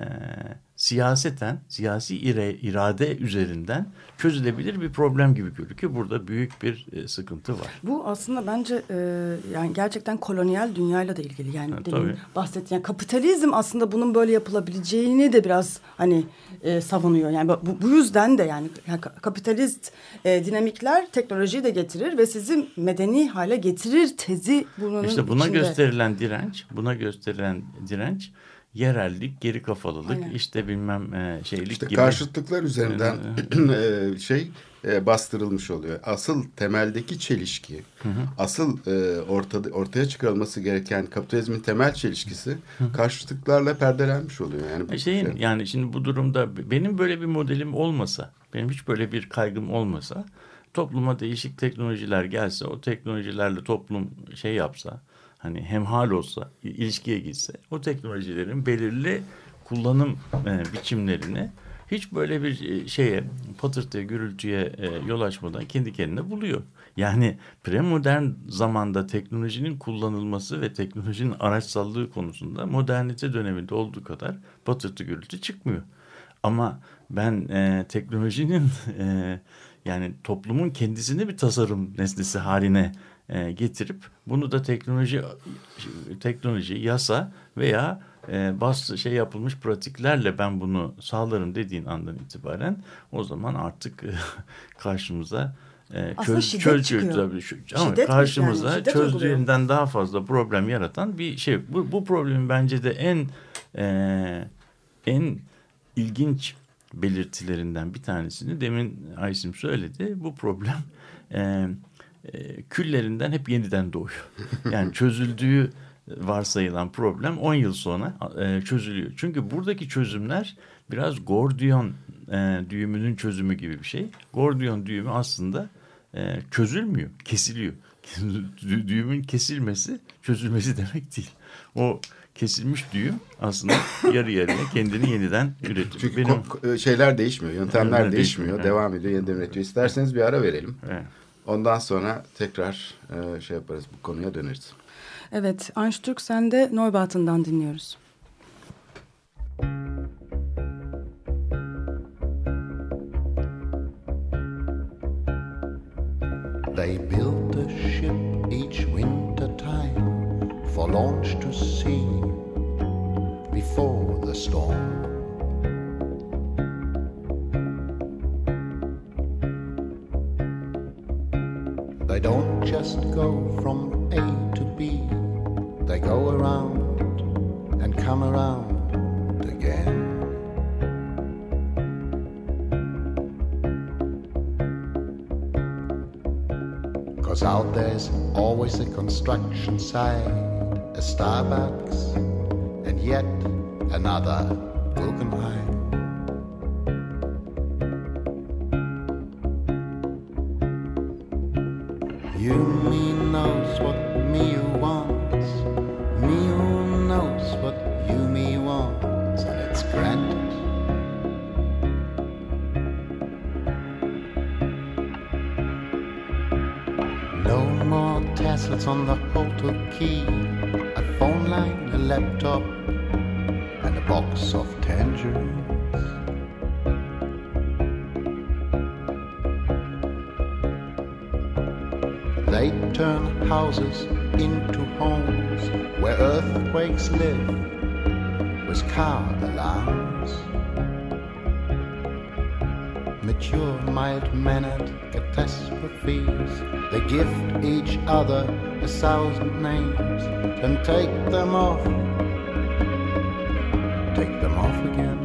siyaseten siyasi irade üzerinden çözülebilir bir problem gibi gözüküyor. Burada büyük bir e, sıkıntı var. Bu aslında bence e, yani gerçekten kolonyal dünyayla da ilgili. Yani Ha, demin bahsettiğim yani kapitalizm aslında bunun böyle yapılabileceğini de biraz hani e, savunuyor. Yani bu, bu yüzden de yani, yani ka- kapitalist e, dinamikler teknolojiyi de getirir ve sizi medeni hale getirir tezi bunun İşte buna içinde. gösterilen direnç, buna gösterilen direnç yerellik, geri kafalılık, Aynen. işte bilmem e, şeylik İşte gibi. karşıtlıklar üzerinden [CLEARS THROAT] e, şey e, bastırılmış oluyor. Asıl temeldeki çelişki, asıl e, ortada ortaya çıkarılması gereken kapitalizmin temel çelişkisi karşıtlıklarla perdelenmiş oluyor. Yani bu- E, Şeyin yani şimdi bu durumda benim böyle bir modelim olmasa, benim hiç böyle bir kaygım olmasa, topluma değişik teknolojiler gelse, o teknolojilerle toplum şey yapsa, hani hemhal olsa, il- ilişkiye gitse, o teknolojilerin belirli kullanım e, biçimlerini hiç böyle bir e, şeye, patırtıya, gürültüye e, yol açmadan kendi kendine buluyor. Yani premodern zamanda teknolojinin kullanılması ve teknolojinin araçsallığı konusunda modernite döneminde olduğu kadar patırtı gürültü çıkmıyor. Ama ben e, teknolojinin [LAUGHS] e, yani toplumun kendisini bir tasarım nesnesi haline e, getirip bunu da teknoloji teknoloji yasa veya e, bas şey yapılmış pratiklerle ben bunu sağlarım dediğin andan itibaren o zaman artık e, [LAUGHS] karşımıza e, çöz, şiddet çöz, çıkıyor. tabii şu- ama Şiddet karşımıza Yani çözdüğünden daha fazla problem yaratan bir şey. Bu, bu problemin bence de en e, en ilginç belirtilerinden bir tanesini demin Aysim söyledi. Bu problem e, e, küllerinden hep yeniden doğuyor. [LAUGHS] Yani çözüldüğü varsayılan problem 10 yıl sonra e, çözülüyor. Çünkü buradaki çözümler biraz Gordiyon e, düğümünün çözümü gibi bir şey. Gordiyon düğümü aslında e, çözülmüyor, kesiliyor. [LAUGHS] Dü- Düğümün kesilmesi çözülmesi demek değil. O kesilmiş düğüm aslında [LAUGHS] yarı yarıya kendini yeniden üretiyor. Çünkü Benim şeyler değişmiyor, yöntemler Yöntemler değişmiyor, değişmiyor, devam ediyor, yeniden üretiyor. İsterseniz bir ara verelim. evet. Ondan sonra tekrar e, şey yaparız, bu konuya döneriz. Evet, Einstürk sen de Neubaht'ından dinliyoruz. They built a ship each winter time for launch to sea before the storm. They don't just go from A to B, they go around and come around again. Cause out there's always a construction site, a Starbucks, and yet another Guggenheim. And take them off. Take them off again.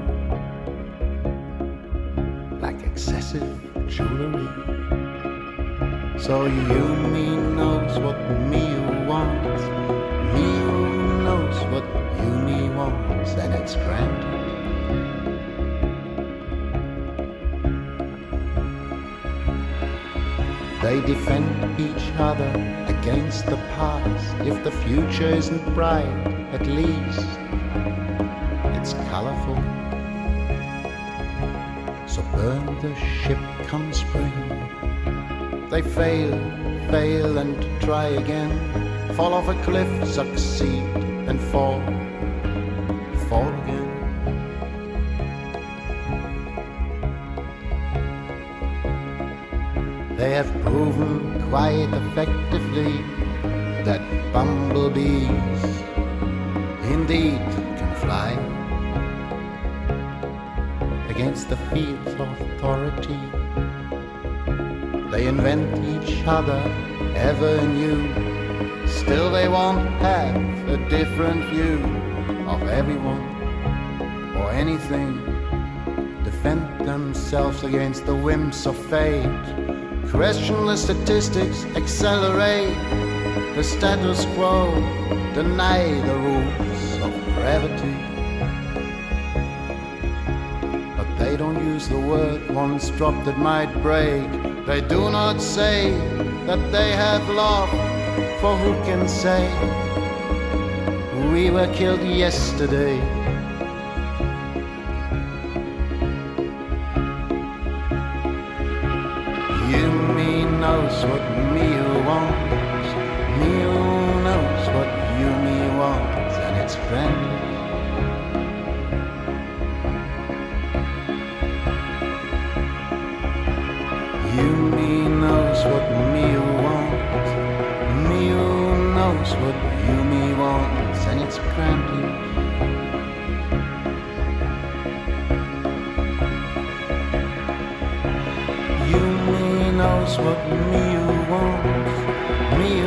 Like excessive jewelry. So you me knows what me wants. Me knows what you me wants, and it's granted. They defend each other against the past. If the future isn't bright, at least it's colorful. So burn the ship come spring. They fail, fail and try again. Fall off a cliff, succeed and fall, fall again. They have proven quite effectively that bumblebees indeed can fly against the field's of authority. They invent each other ever new. Still, they won't have a different view of everyone or anything. Defend themselves against the whims of fate. Question the statistics, accelerate the status quo, deny the rules of gravity. But they don't use the word once dropped that might break. They do not say that they have love, for who can say we were killed yesterday? You me knows what knows what me wants. Me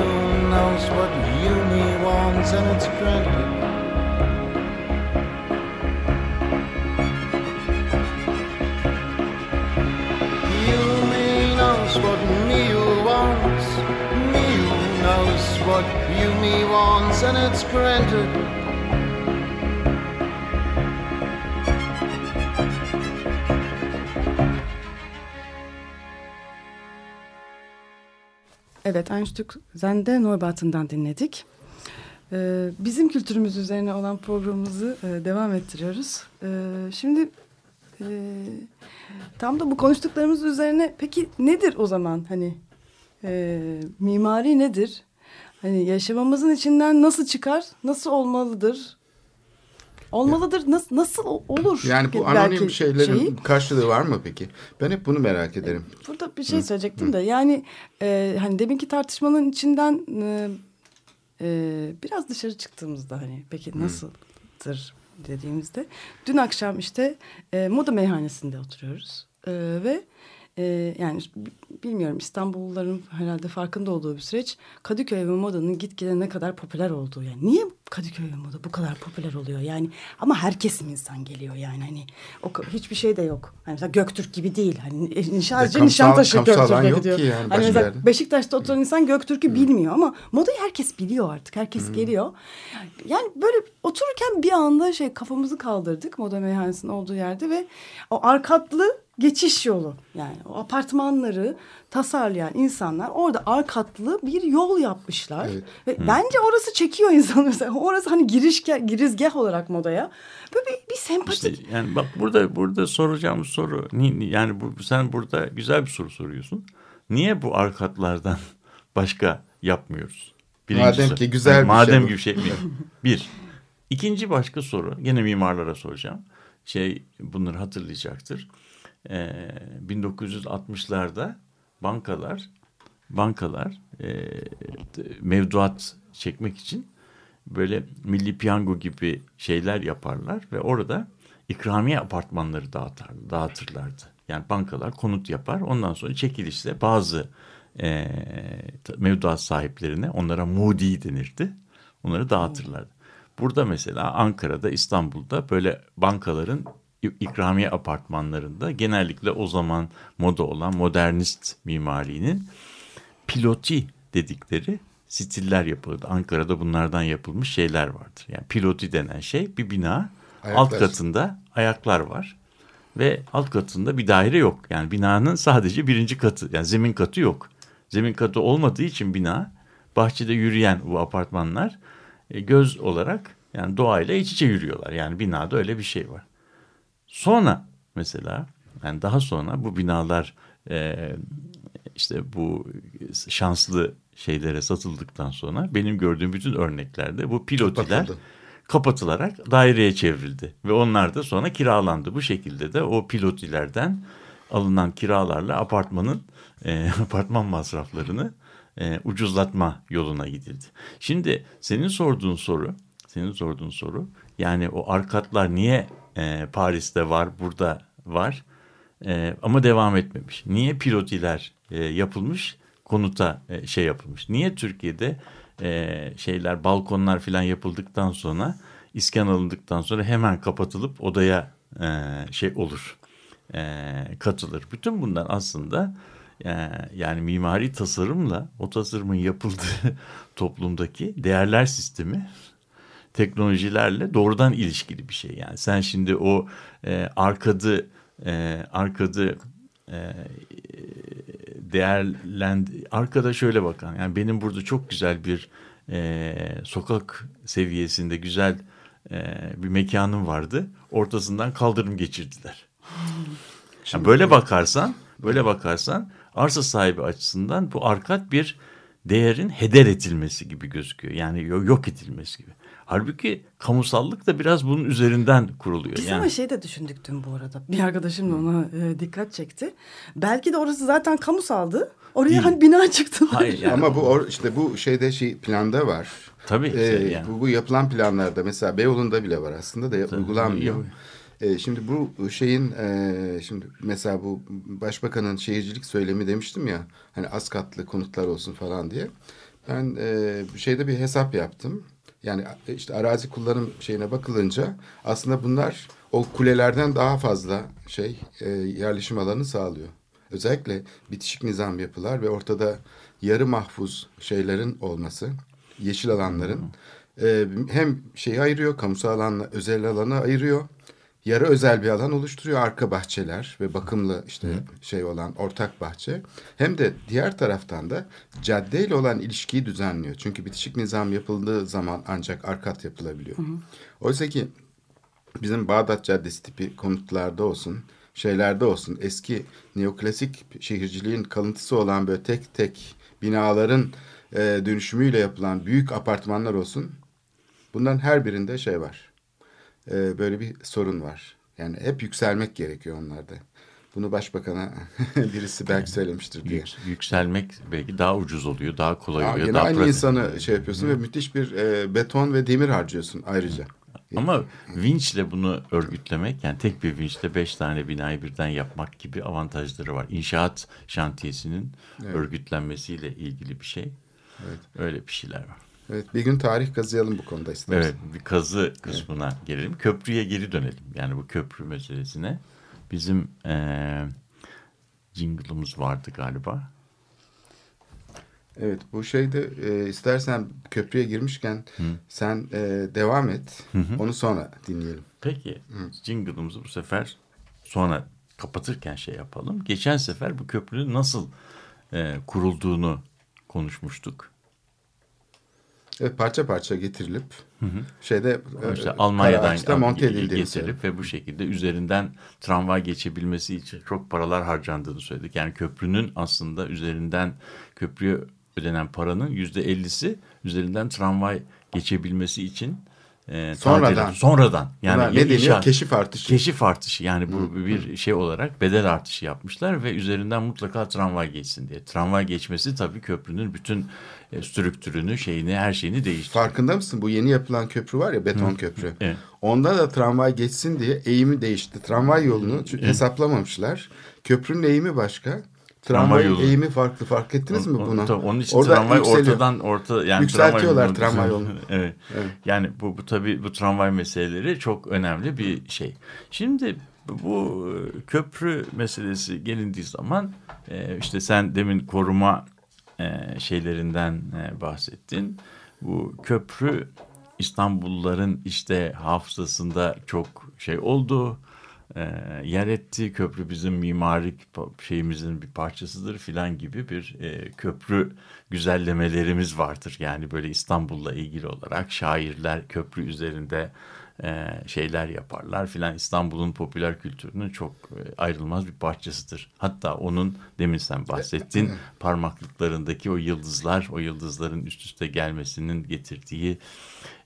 knows what you me wants, and it's granted. You me knows what me wants. Me knows what you me wants, and it's granted. Evet, Einstück Zende Neubaht'ından dinledik. Ee, bizim kültürümüz üzerine olan programımızı e, devam ettiriyoruz. Ee, şimdi e, tam da bu konuştuklarımız üzerine peki nedir o zaman hani e, mimari nedir? Hani yaşamamızın içinden nasıl çıkar, nasıl olmalıdır? Olmalıdır, nasıl, nasıl olur? Yani bu belki anonim şeylerin şeyi? karşılığı var mı peki? Ben hep bunu merak ederim. Burada bir şey söyleyecektim de yani e, hani deminki tartışmanın içinden e, e, biraz dışarı çıktığımızda hani peki nasıldır dediğimizde dün akşam işte e, moda meyhanesinde oturuyoruz E, ve e, yani bilmiyorum İstanbulluların herhalde farkında olduğu bir süreç Kadıköy ve modanın gitgide ne kadar popüler olduğu yani niye Kadıköy ve moda bu kadar popüler oluyor yani ama her kesim insan geliyor yani hani o hiçbir şey de yok hani mesela Göktürk gibi değil hani edince kamsal- Nişantaşı Göktürk'e gidiyor yani hani mesela yerde. Beşiktaş'ta oturan insan Göktürk'ü bilmiyor ama modayı herkes biliyor artık. Herkes geliyor. Yani böyle otururken bir anda şey kafamızı kaldırdık moda meyhanesinin olduğu yerde ve o arkatlı geçiş yolu yani o apartmanları tasarlayan insanlar orada arkatlı bir yol yapmışlar. Evet. Ve bence orası çekiyor [LAUGHS] insanı mesela. Orası hani giriş girizgah olarak modaya. Böyle bir, bir sempatik. İşte yani bak burada burada soracağım soru ni- ni- yani bu, sen burada güzel bir soru soruyorsun. Niye bu arkatlardan [LAUGHS] başka yapmıyoruz. Madem soru. ki güzel bir Madem şey bu. gibi şey mi? [LAUGHS] Bir. İkinci başka soru. Gene mimarlara soracağım. Şey bunları hatırlayacaktır. Ee, 1960'larda bankalar bankalar e, mevduat çekmek için böyle milli piyango gibi şeyler yaparlar ve orada ikramiye apartmanları dağıtar, dağıtırlardı. Yani bankalar konut yapar ondan sonra çekilişle bazı e, mevduat sahiplerine onlara mudi denirdi. Onları dağıtırlardı. Burada mesela Ankara'da İstanbul'da böyle bankaların ikramiye apartmanlarında genellikle o zaman moda olan modernist mimarinin piloti dedikleri stiller yapılırdı. Ankara'da bunlardan yapılmış şeyler vardır. Yani piloti denen şey bir bina Ayaklar. alt katında ayaklar var ve alt katında bir daire yok. Yani binanın sadece birinci katı yani zemin katı yok. Zemin katı olmadığı için bina bahçede yürüyen bu apartmanlar e, göz olarak yani doğayla iç içe yürüyorlar. Yani binada öyle bir şey var. Sonra mesela yani daha sonra bu binalar e, işte bu şanslı şeylere satıldıktan sonra benim gördüğüm bütün örneklerde bu pilotiler Kapatıldı. kapatılarak daireye çevrildi ve onlar da sonra kiralandı. Bu şekilde de o pilotilerden alınan kiralarla apartmanın e, [LAUGHS] apartman masraflarını e, ucuzlatma yoluna gidildi. Şimdi senin sorduğun soru, senin sorduğun soru yani o arkatlar niye e, Paris'te var, burada var e, ama devam etmemiş. Niye pilotiler e, yapılmış, konuta e, şey yapılmış? Niye Türkiye'de e, şeyler, balkonlar falan yapıldıktan sonra iskan alındıktan sonra hemen kapatılıp odaya e, şey olur, e, katılır. Bütün bunlar aslında yani mimari tasarımla o tasarımın yapıldığı [LAUGHS] toplumdaki değerler sistemi teknolojilerle doğrudan ilişkili bir şey. Yani sen şimdi o e, arkadı e, arkadı e, değerlend arkada şöyle bakan yani benim burada çok güzel bir e, sokak seviyesinde güzel e, bir mekanım vardı ortasından kaldırım geçirdiler. Yani böyle bakarsan böyle bakarsan arsa sahibi açısından bu arkat bir değerin heder edilmesi gibi gözüküyor. Yani yok edilmesi gibi. Halbuki kamusallık da biraz bunun üzerinden kuruluyor. Biz yani. ama şey de düşündük dün bu arada. Bir arkadaşım da ona e, dikkat çekti. Belki de orası zaten kamusaldı. Oraya Değil. hani bina çıktılar. Hayır yani. Ama bu or, işte bu şeyde şey planda var. Tabii Ee, yani. bu, bu yapılan planlarda mesela Beyoğlu'nda bile var aslında da uygulanmıyor. Yok. Ee, şimdi bu şeyin e, şimdi mesela bu başbakanın şehircilik söylemi demiştim ya hani az katlı konutlar olsun falan diye. Ben e, şeyde bir hesap yaptım. Yani e, işte arazi kullanım şeyine bakılınca aslında bunlar o kulelerden daha fazla şey e, yerleşim alanı sağlıyor. Özellikle bitişik nizam yapılar ve ortada yarı mahfuz şeylerin olması, yeşil alanların e, hem şeyi ayırıyor, kamusal alanla özel alanı ayırıyor. Yarı özel bir alan oluşturuyor arka bahçeler ve bakımlı işte şey olan ortak bahçe. Hem de diğer taraftan da caddeyle olan ilişkiyi düzenliyor. Çünkü bitişik nizam yapıldığı zaman ancak arkat yapılabiliyor. Oysa ki bizim Bağdat Caddesi tipi konutlarda olsun, şeylerde olsun eski neoklasik şehirciliğin kalıntısı olan böyle tek tek binaların e, dönüşümüyle yapılan büyük apartmanlar olsun. Bunların her birinde şey var. E, böyle bir sorun var. Yani hep yükselmek gerekiyor onlarda. Bunu başbakana [LAUGHS] birisi belki söylemiştir diye. Yük- yükselmek belki daha ucuz oluyor, daha kolay Aa, oluyor. Daha aynı pratik. insanı şey yapıyorsun ve müthiş bir e, beton ve demir harcıyorsun ayrıca. Ama vinçle bunu örgütlemek yani tek bir vinçle beş tane binayı birden yapmak gibi avantajları var. İnşaat şantiyesinin örgütlenmesiyle ilgili bir şey. Öyle bir şeyler var. Evet, bir gün tarih kazıyalım bu konuda istersen. Evet bir kazı kısmına gelelim. Köprüye geri dönelim. Yani bu köprü meselesine. Bizim eee jingle'ımız vardı galiba. Evet bu şeyde e, istersen köprüye girmişken sen e, devam et. Onu sonra dinleyelim. Peki jingle'ımızı bu sefer sonra kapatırken şey yapalım. Geçen sefer bu köprünün nasıl eee, kurulduğunu konuşmuştuk. Evet parça parça getirilip şeyde e, İşte Almanya'dan Karaağaç'ta monte edildiğini getirilip ve bu şekilde üzerinden tramvay geçebilmesi için çok paralar harcandığını söyledik. Yani köprünün aslında üzerinden köprüye ödenen paranın yüzde ellisi üzerinden tramvay geçebilmesi için e, Sonradan. tadilat- sonradan yani Buna ne deniyor? inşaat- Keşif artışı. Keşif artışı yani bu bir şey olarak bedel artışı yapmışlar ve üzerinden mutlaka tramvay geçsin diye. Tramvay geçmesi tabii köprünün bütün e, strüktürünü, şeyini, her şeyini değiştiriyor. Farkında mısın? Bu yeni yapılan köprü var ya beton köprü. Evet. Onda da tramvay geçsin diye eğimi değişti. Tramvay yolunu çünkü hesaplamamışlar. Köprünün eğimi başka. Tramvayın yolu. eğimi farklı. Fark ettiniz mi bunu? tabii Onun için Orada tramvay yükseliyor. ortadan orta yani Yükseltiyorlar tramvay, tramvay yolunu. [LAUGHS] evet. Yani bu, bu tabii bu tramvay meseleleri çok önemli bir şey. Şimdi bu e, köprü meselesi gelindiği zaman e, işte sen demin koruma e, şeylerinden bahsettin. Bu köprü İstanbulluların işte hafızasında çok şey oldu. E, yer etti. Köprü bizim mimarik şeyimizin bir parçasıdır filan gibi bir e, köprü güzellemelerimiz vardır. Yani böyle İstanbul'la ilgili olarak şairler köprü üzerinde e, şeyler yaparlar filan. İstanbul'un popüler kültürünün çok e, ayrılmaz bir parçasıdır. Hatta onun demin sen bahsettin parmaklıklarındaki o yıldızlar, o yıldızların üst üste gelmesinin getirdiği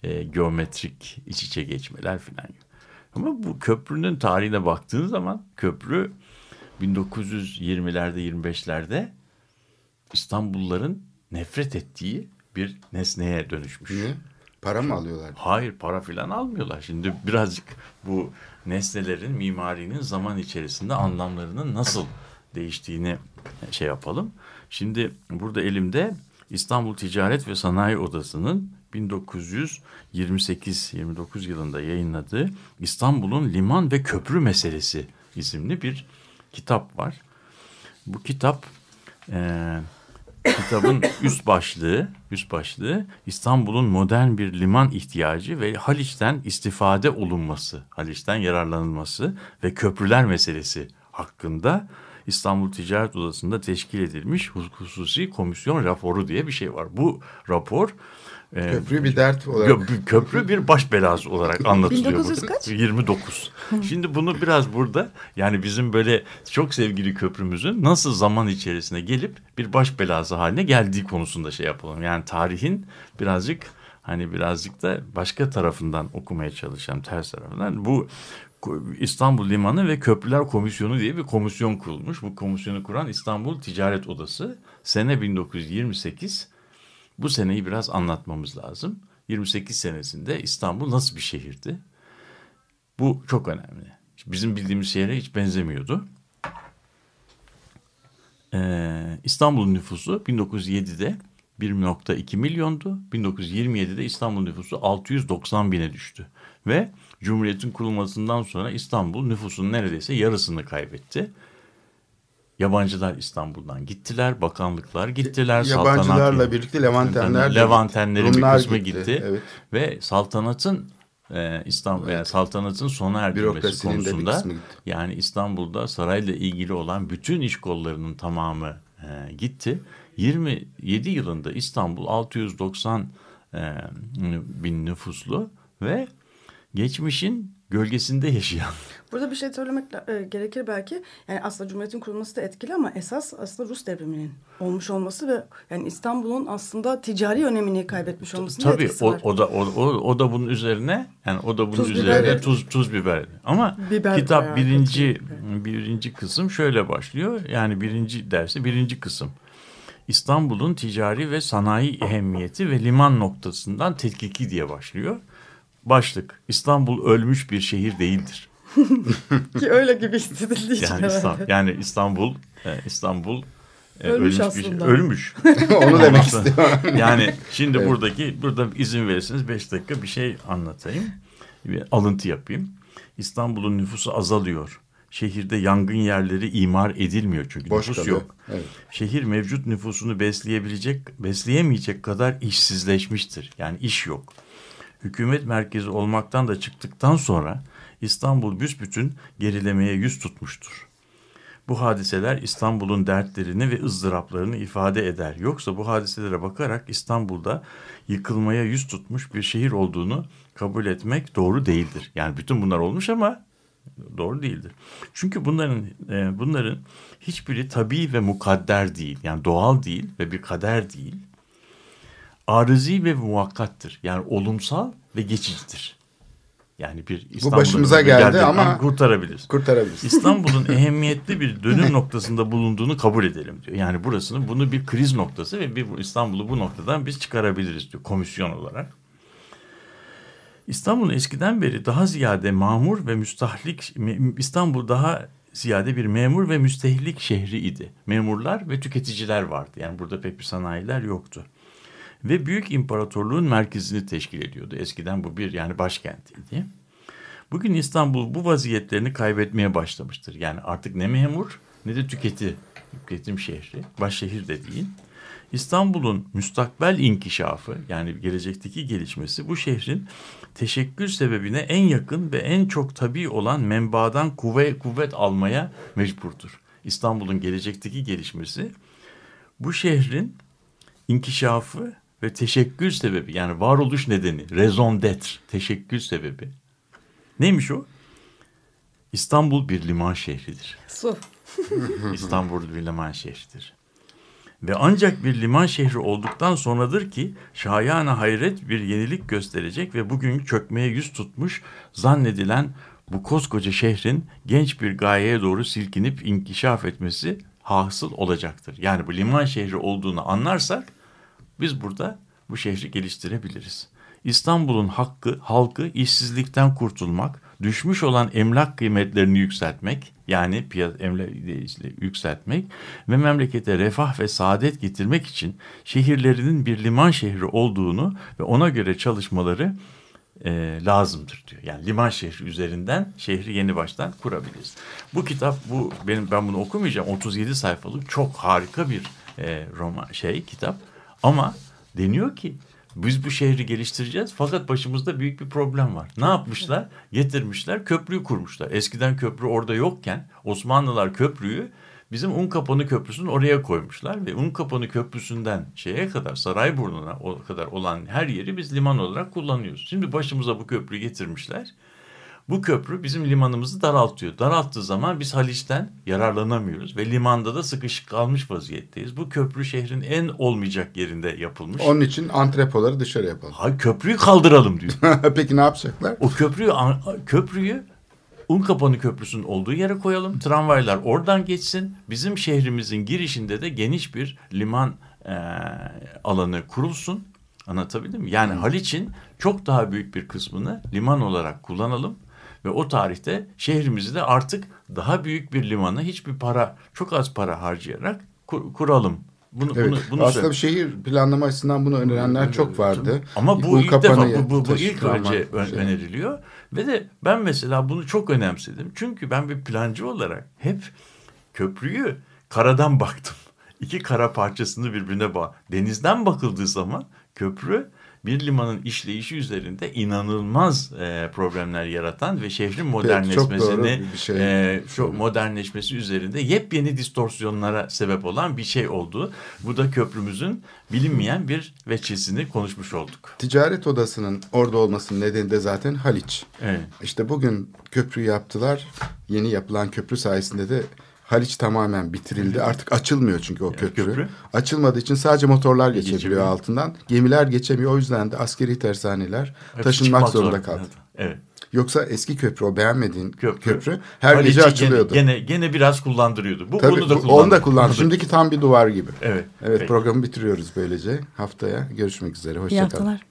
e, geometrik iç içe geçmeler filan. Ama bu köprünün tarihine baktığın zaman köprü 1920'lerde 25'lerde İstanbulluların nefret ettiği bir nesneye dönüşmüş. Niye? Para mı alıyorlar? Hayır para filan almıyorlar. Şimdi birazcık bu nesnelerin mimarinin zaman içerisinde anlamlarının nasıl değiştiğini şey yapalım. Şimdi burada elimde İstanbul Ticaret ve Sanayi Odası'nın 1928-29 yılında yayınladığı İstanbul'un liman ve köprü meselesi isimli bir kitap var. Bu kitap eee kitabın [COUGHS] üst başlığı, üst başlığı İstanbul'un modern bir liman ihtiyacı ve Haliç'ten istifade olunması, Haliç'ten yararlanılması ve köprüler meselesi hakkında İstanbul Ticaret Odası'nda teşkil edilmiş hususi komisyon raporu diye bir şey var. Bu rapor e, Köprüyü bir dert olarak. Kö- köprü bir baş belası olarak [LAUGHS] anlatılıyor. 1900 burada. kaç? 29. [LAUGHS] Şimdi bunu biraz burada yani bizim böyle çok sevgili köprümüzün nasıl zaman içerisinde gelip bir baş belası haline geldiği konusunda şey yapalım. Yani tarihin birazcık hani birazcık da başka tarafından okumaya çalışan ters tarafından bu İstanbul Limanı ve Köprüler Komisyonu diye bir komisyon kurulmuş. Bu komisyonu kuran İstanbul Ticaret Odası sene 1928 bu seneyi biraz anlatmamız lazım. 28 senesinde İstanbul nasıl bir şehirdi? Bu çok önemli. Bizim bildiğimiz şehre hiç benzemiyordu. Ee, İstanbul'un nüfusu 1907'de 1.2 milyondu. 1927'de İstanbul nüfusu 690 bine düştü. Ve Cumhuriyet'in kurulmasından sonra İstanbul nüfusunun neredeyse yarısını kaybetti. Yabancılar İstanbul'dan gittiler, bakanlıklar gittiler. Yabancılarla birlikte Levantenler de Levantenlerin bir kısmı gitti, gitti. evet. Ve saltanatın e, İstanbul yani saltanatın sona bir konusunda yani İstanbul'da sarayla ilgili olan bütün iş kollarının tamamı e, gitti. 27 yılında İstanbul 690 e, bin nüfuslu ve geçmişin gölgesinde yaşayan Burada bir şey söylemek e, gerekir belki. Yani aslında Cumhuriyet'in kurulması da etkili ama esas aslında Rus devriminin olmuş olması ve yani İstanbul'un aslında ticari önemini kaybetmiş olmasının Tabii etkisi o, var. o da o, o, o da bunun üzerine yani o da bunun Tuz, üzerine tuz tuz biber. Ama Biber kitap bayağı birinci kötü. birinci kısım şöyle başlıyor. Yani birinci dersi birinci kısım. İstanbul'un ticari ve sanayi ehemmiyeti ve liman noktasından tetkiki diye başlıyor. Başlık İstanbul ölmüş bir şehir değildir. [LAUGHS] Ki öyle gibi hissedildiği için Yani. İstanbul, yani İstanbul e, İstanbul e, Ölmüş bir aslında. şey. Ölmüş. [LAUGHS] Onu demek istiyorum. Yani şimdi buradaki burada izin verirseniz 5 dakika bir şey anlatayım. Bir alıntı yapayım. İstanbul'un nüfusu azalıyor. Şehirde yangın yerleri imar edilmiyor çünkü Boş nüfus kalıyor. yok. Evet. Şehir mevcut nüfusunu besleyebilecek, besleyemeyecek kadar işsizleşmiştir. Yani iş yok. Hükümet merkezi olmaktan da çıktıktan sonra İstanbul büsbütün gerilemeye yüz tutmuştur. Bu hadiseler İstanbul'un dertlerini ve ızdıraplarını ifade eder. Yoksa bu hadiselere bakarak İstanbul'da yıkılmaya yüz tutmuş bir şehir olduğunu kabul etmek doğru değildir. Yani bütün bunlar olmuş ama Doğru değildir. Çünkü bunların e, bunların hiçbiri tabii ve mukadder değil. Yani doğal değil ve bir kader değil. Arızi ve muvakkattır. Yani olumsal ve geçicidir. Yani bir İstanbul'a başımıza geldi ama- kurtarabilir. Kurtarabiliriz. İstanbul'un [LAUGHS] ehemmiyetli bir dönüm noktasında bulunduğunu kabul edelim diyor. Yani burasını bunu bir kriz noktası ve bir İstanbul'u bu noktadan biz çıkarabiliriz diyor komisyon olarak. İstanbul eskiden beri daha ziyade mamur ve müstahlik İstanbul daha ziyade bir memur ve müstehlik şehri idi. Memurlar ve tüketiciler vardı. Yani burada pek bir sanayiler yoktu. Ve büyük imparatorluğun merkezini teşkil ediyordu. Eskiden bu bir yani başkentiydi. Bugün İstanbul bu vaziyetlerini kaybetmeye başlamıştır. Yani artık ne memur ne de tüketi, tüketim şehri, başşehir de değil. İstanbul'un müstakbel inkişafı yani gelecekteki gelişmesi bu şehrin teşekkür sebebine en yakın ve en çok tabii olan menbaadan kuvve, kuvvet almaya mecburdur. İstanbul'un gelecekteki gelişmesi bu şehrin inkişafı ve teşekkür sebebi yani varoluş nedeni, raison d'être, teşekkür sebebi. Neymiş o? İstanbul bir liman şehridir. Su. [LAUGHS] İstanbul bir liman şehridir. Ve ancak bir liman şehri olduktan sonradır ki şayana hayret bir yenilik gösterecek ve bugün çökmeye yüz tutmuş zannedilen bu koskoca şehrin genç bir gayeye doğru silkinip inkişaf etmesi hasıl olacaktır. Yani bu liman şehri olduğunu anlarsak biz burada bu şehri geliştirebiliriz. İstanbul'un hakkı, halkı işsizlikten kurtulmak, düşmüş olan emlak kıymetlerini yükseltmek, yani emlak yükseltmek ve memlekete refah ve saadet getirmek için şehirlerinin bir liman şehri olduğunu ve ona göre çalışmaları e, lazımdır diyor. Yani liman şehri üzerinden şehri yeni baştan kurabiliriz. Bu kitap bu benim ben bunu okumayacağım. 37 sayfalık çok harika bir e, roman şey kitap. Ama deniyor ki biz bu şehri geliştireceğiz fakat başımızda büyük bir problem var. Ne yapmışlar? Getirmişler köprüyü kurmuşlar. Eskiden köprü orada yokken Osmanlılar köprüyü bizim Unkapanı Köprüsü'nün oraya koymuşlar ve Unkapanı Köprüsü'nden şeye kadar Sarayburnu'na o kadar olan her yeri biz liman olarak kullanıyoruz. Şimdi başımıza bu köprüyü getirmişler. Bu köprü bizim limanımızı daraltıyor. Daralttığı zaman biz Haliç'ten yararlanamıyoruz ve limanda da sıkışık kalmış vaziyetteyiz. Bu köprü şehrin en olmayacak yerinde yapılmış. Onun için antrepoları dışarı yapalım. Hayır köprüyü kaldıralım diyor. [LAUGHS] Peki ne yapacaklar? O köprüyü köprüyü Unkapanı Köprüsü'nün olduğu yere koyalım. Tramvaylar oradan geçsin. Bizim şehrimizin girişinde de geniş bir liman e, alanı kurulsun. Anlatabildim mi? Yani Haliç'in çok daha büyük bir kısmını liman olarak kullanalım. Ve o tarihte şehrimizi de artık daha büyük bir limana hiçbir para, çok az para harcayarak kur, kuralım. Bunu, Evet. bunu, bunu Aslında söyle- şehir planlama açısından bunu önerenler çok vardı. ama bu Un ilk defa bu, bu, bu ilk önce ön- şey. öneriliyor ve de ben mesela bunu çok önemsedim. Çünkü ben bir plancı olarak hep köprüyü karadan baktım. [LAUGHS] İki kara parçasını birbirine bağ. Denizden bakıldığı zaman köprü bir limanın işleyişi üzerinde inanılmaz e, problemler yaratan ve şehrin modernleşmesini bir şey. e, çok modernleşmesi üzerinde yepyeni distorsiyonlara sebep olan bir şey oldu. Bu da köprümüzün bilinmeyen bir veçesini konuşmuş olduk. Ticaret odasının orada olmasının nedeni de zaten Haliç. Evet. İşte bugün köprü yaptılar. Yeni yapılan köprü sayesinde de Haliç tamamen bitirildi. Artık açılmıyor çünkü o köprü. köprü. Açılmadığı için sadece motorlar geçebiliyor Geçebiliyor. altından. Gemiler geçemiyor. O yüzden de askeri tersaneler Hepsi taşınmak zorunda kaldı. Evet. Yoksa eski köprü o beğenmediğin Köprü. köprü, her Haliç'i gece açılıyordu. Gene, gene, gene biraz kullandırıyordu. Bu Tabii bunu da kullandı. onu da kullandı. Şimdiki tam bir duvar gibi. Evet. Evet peki. programı bitiriyoruz böylece. Haftaya görüşmek üzere. İyi Hoşçakalın. haftalar.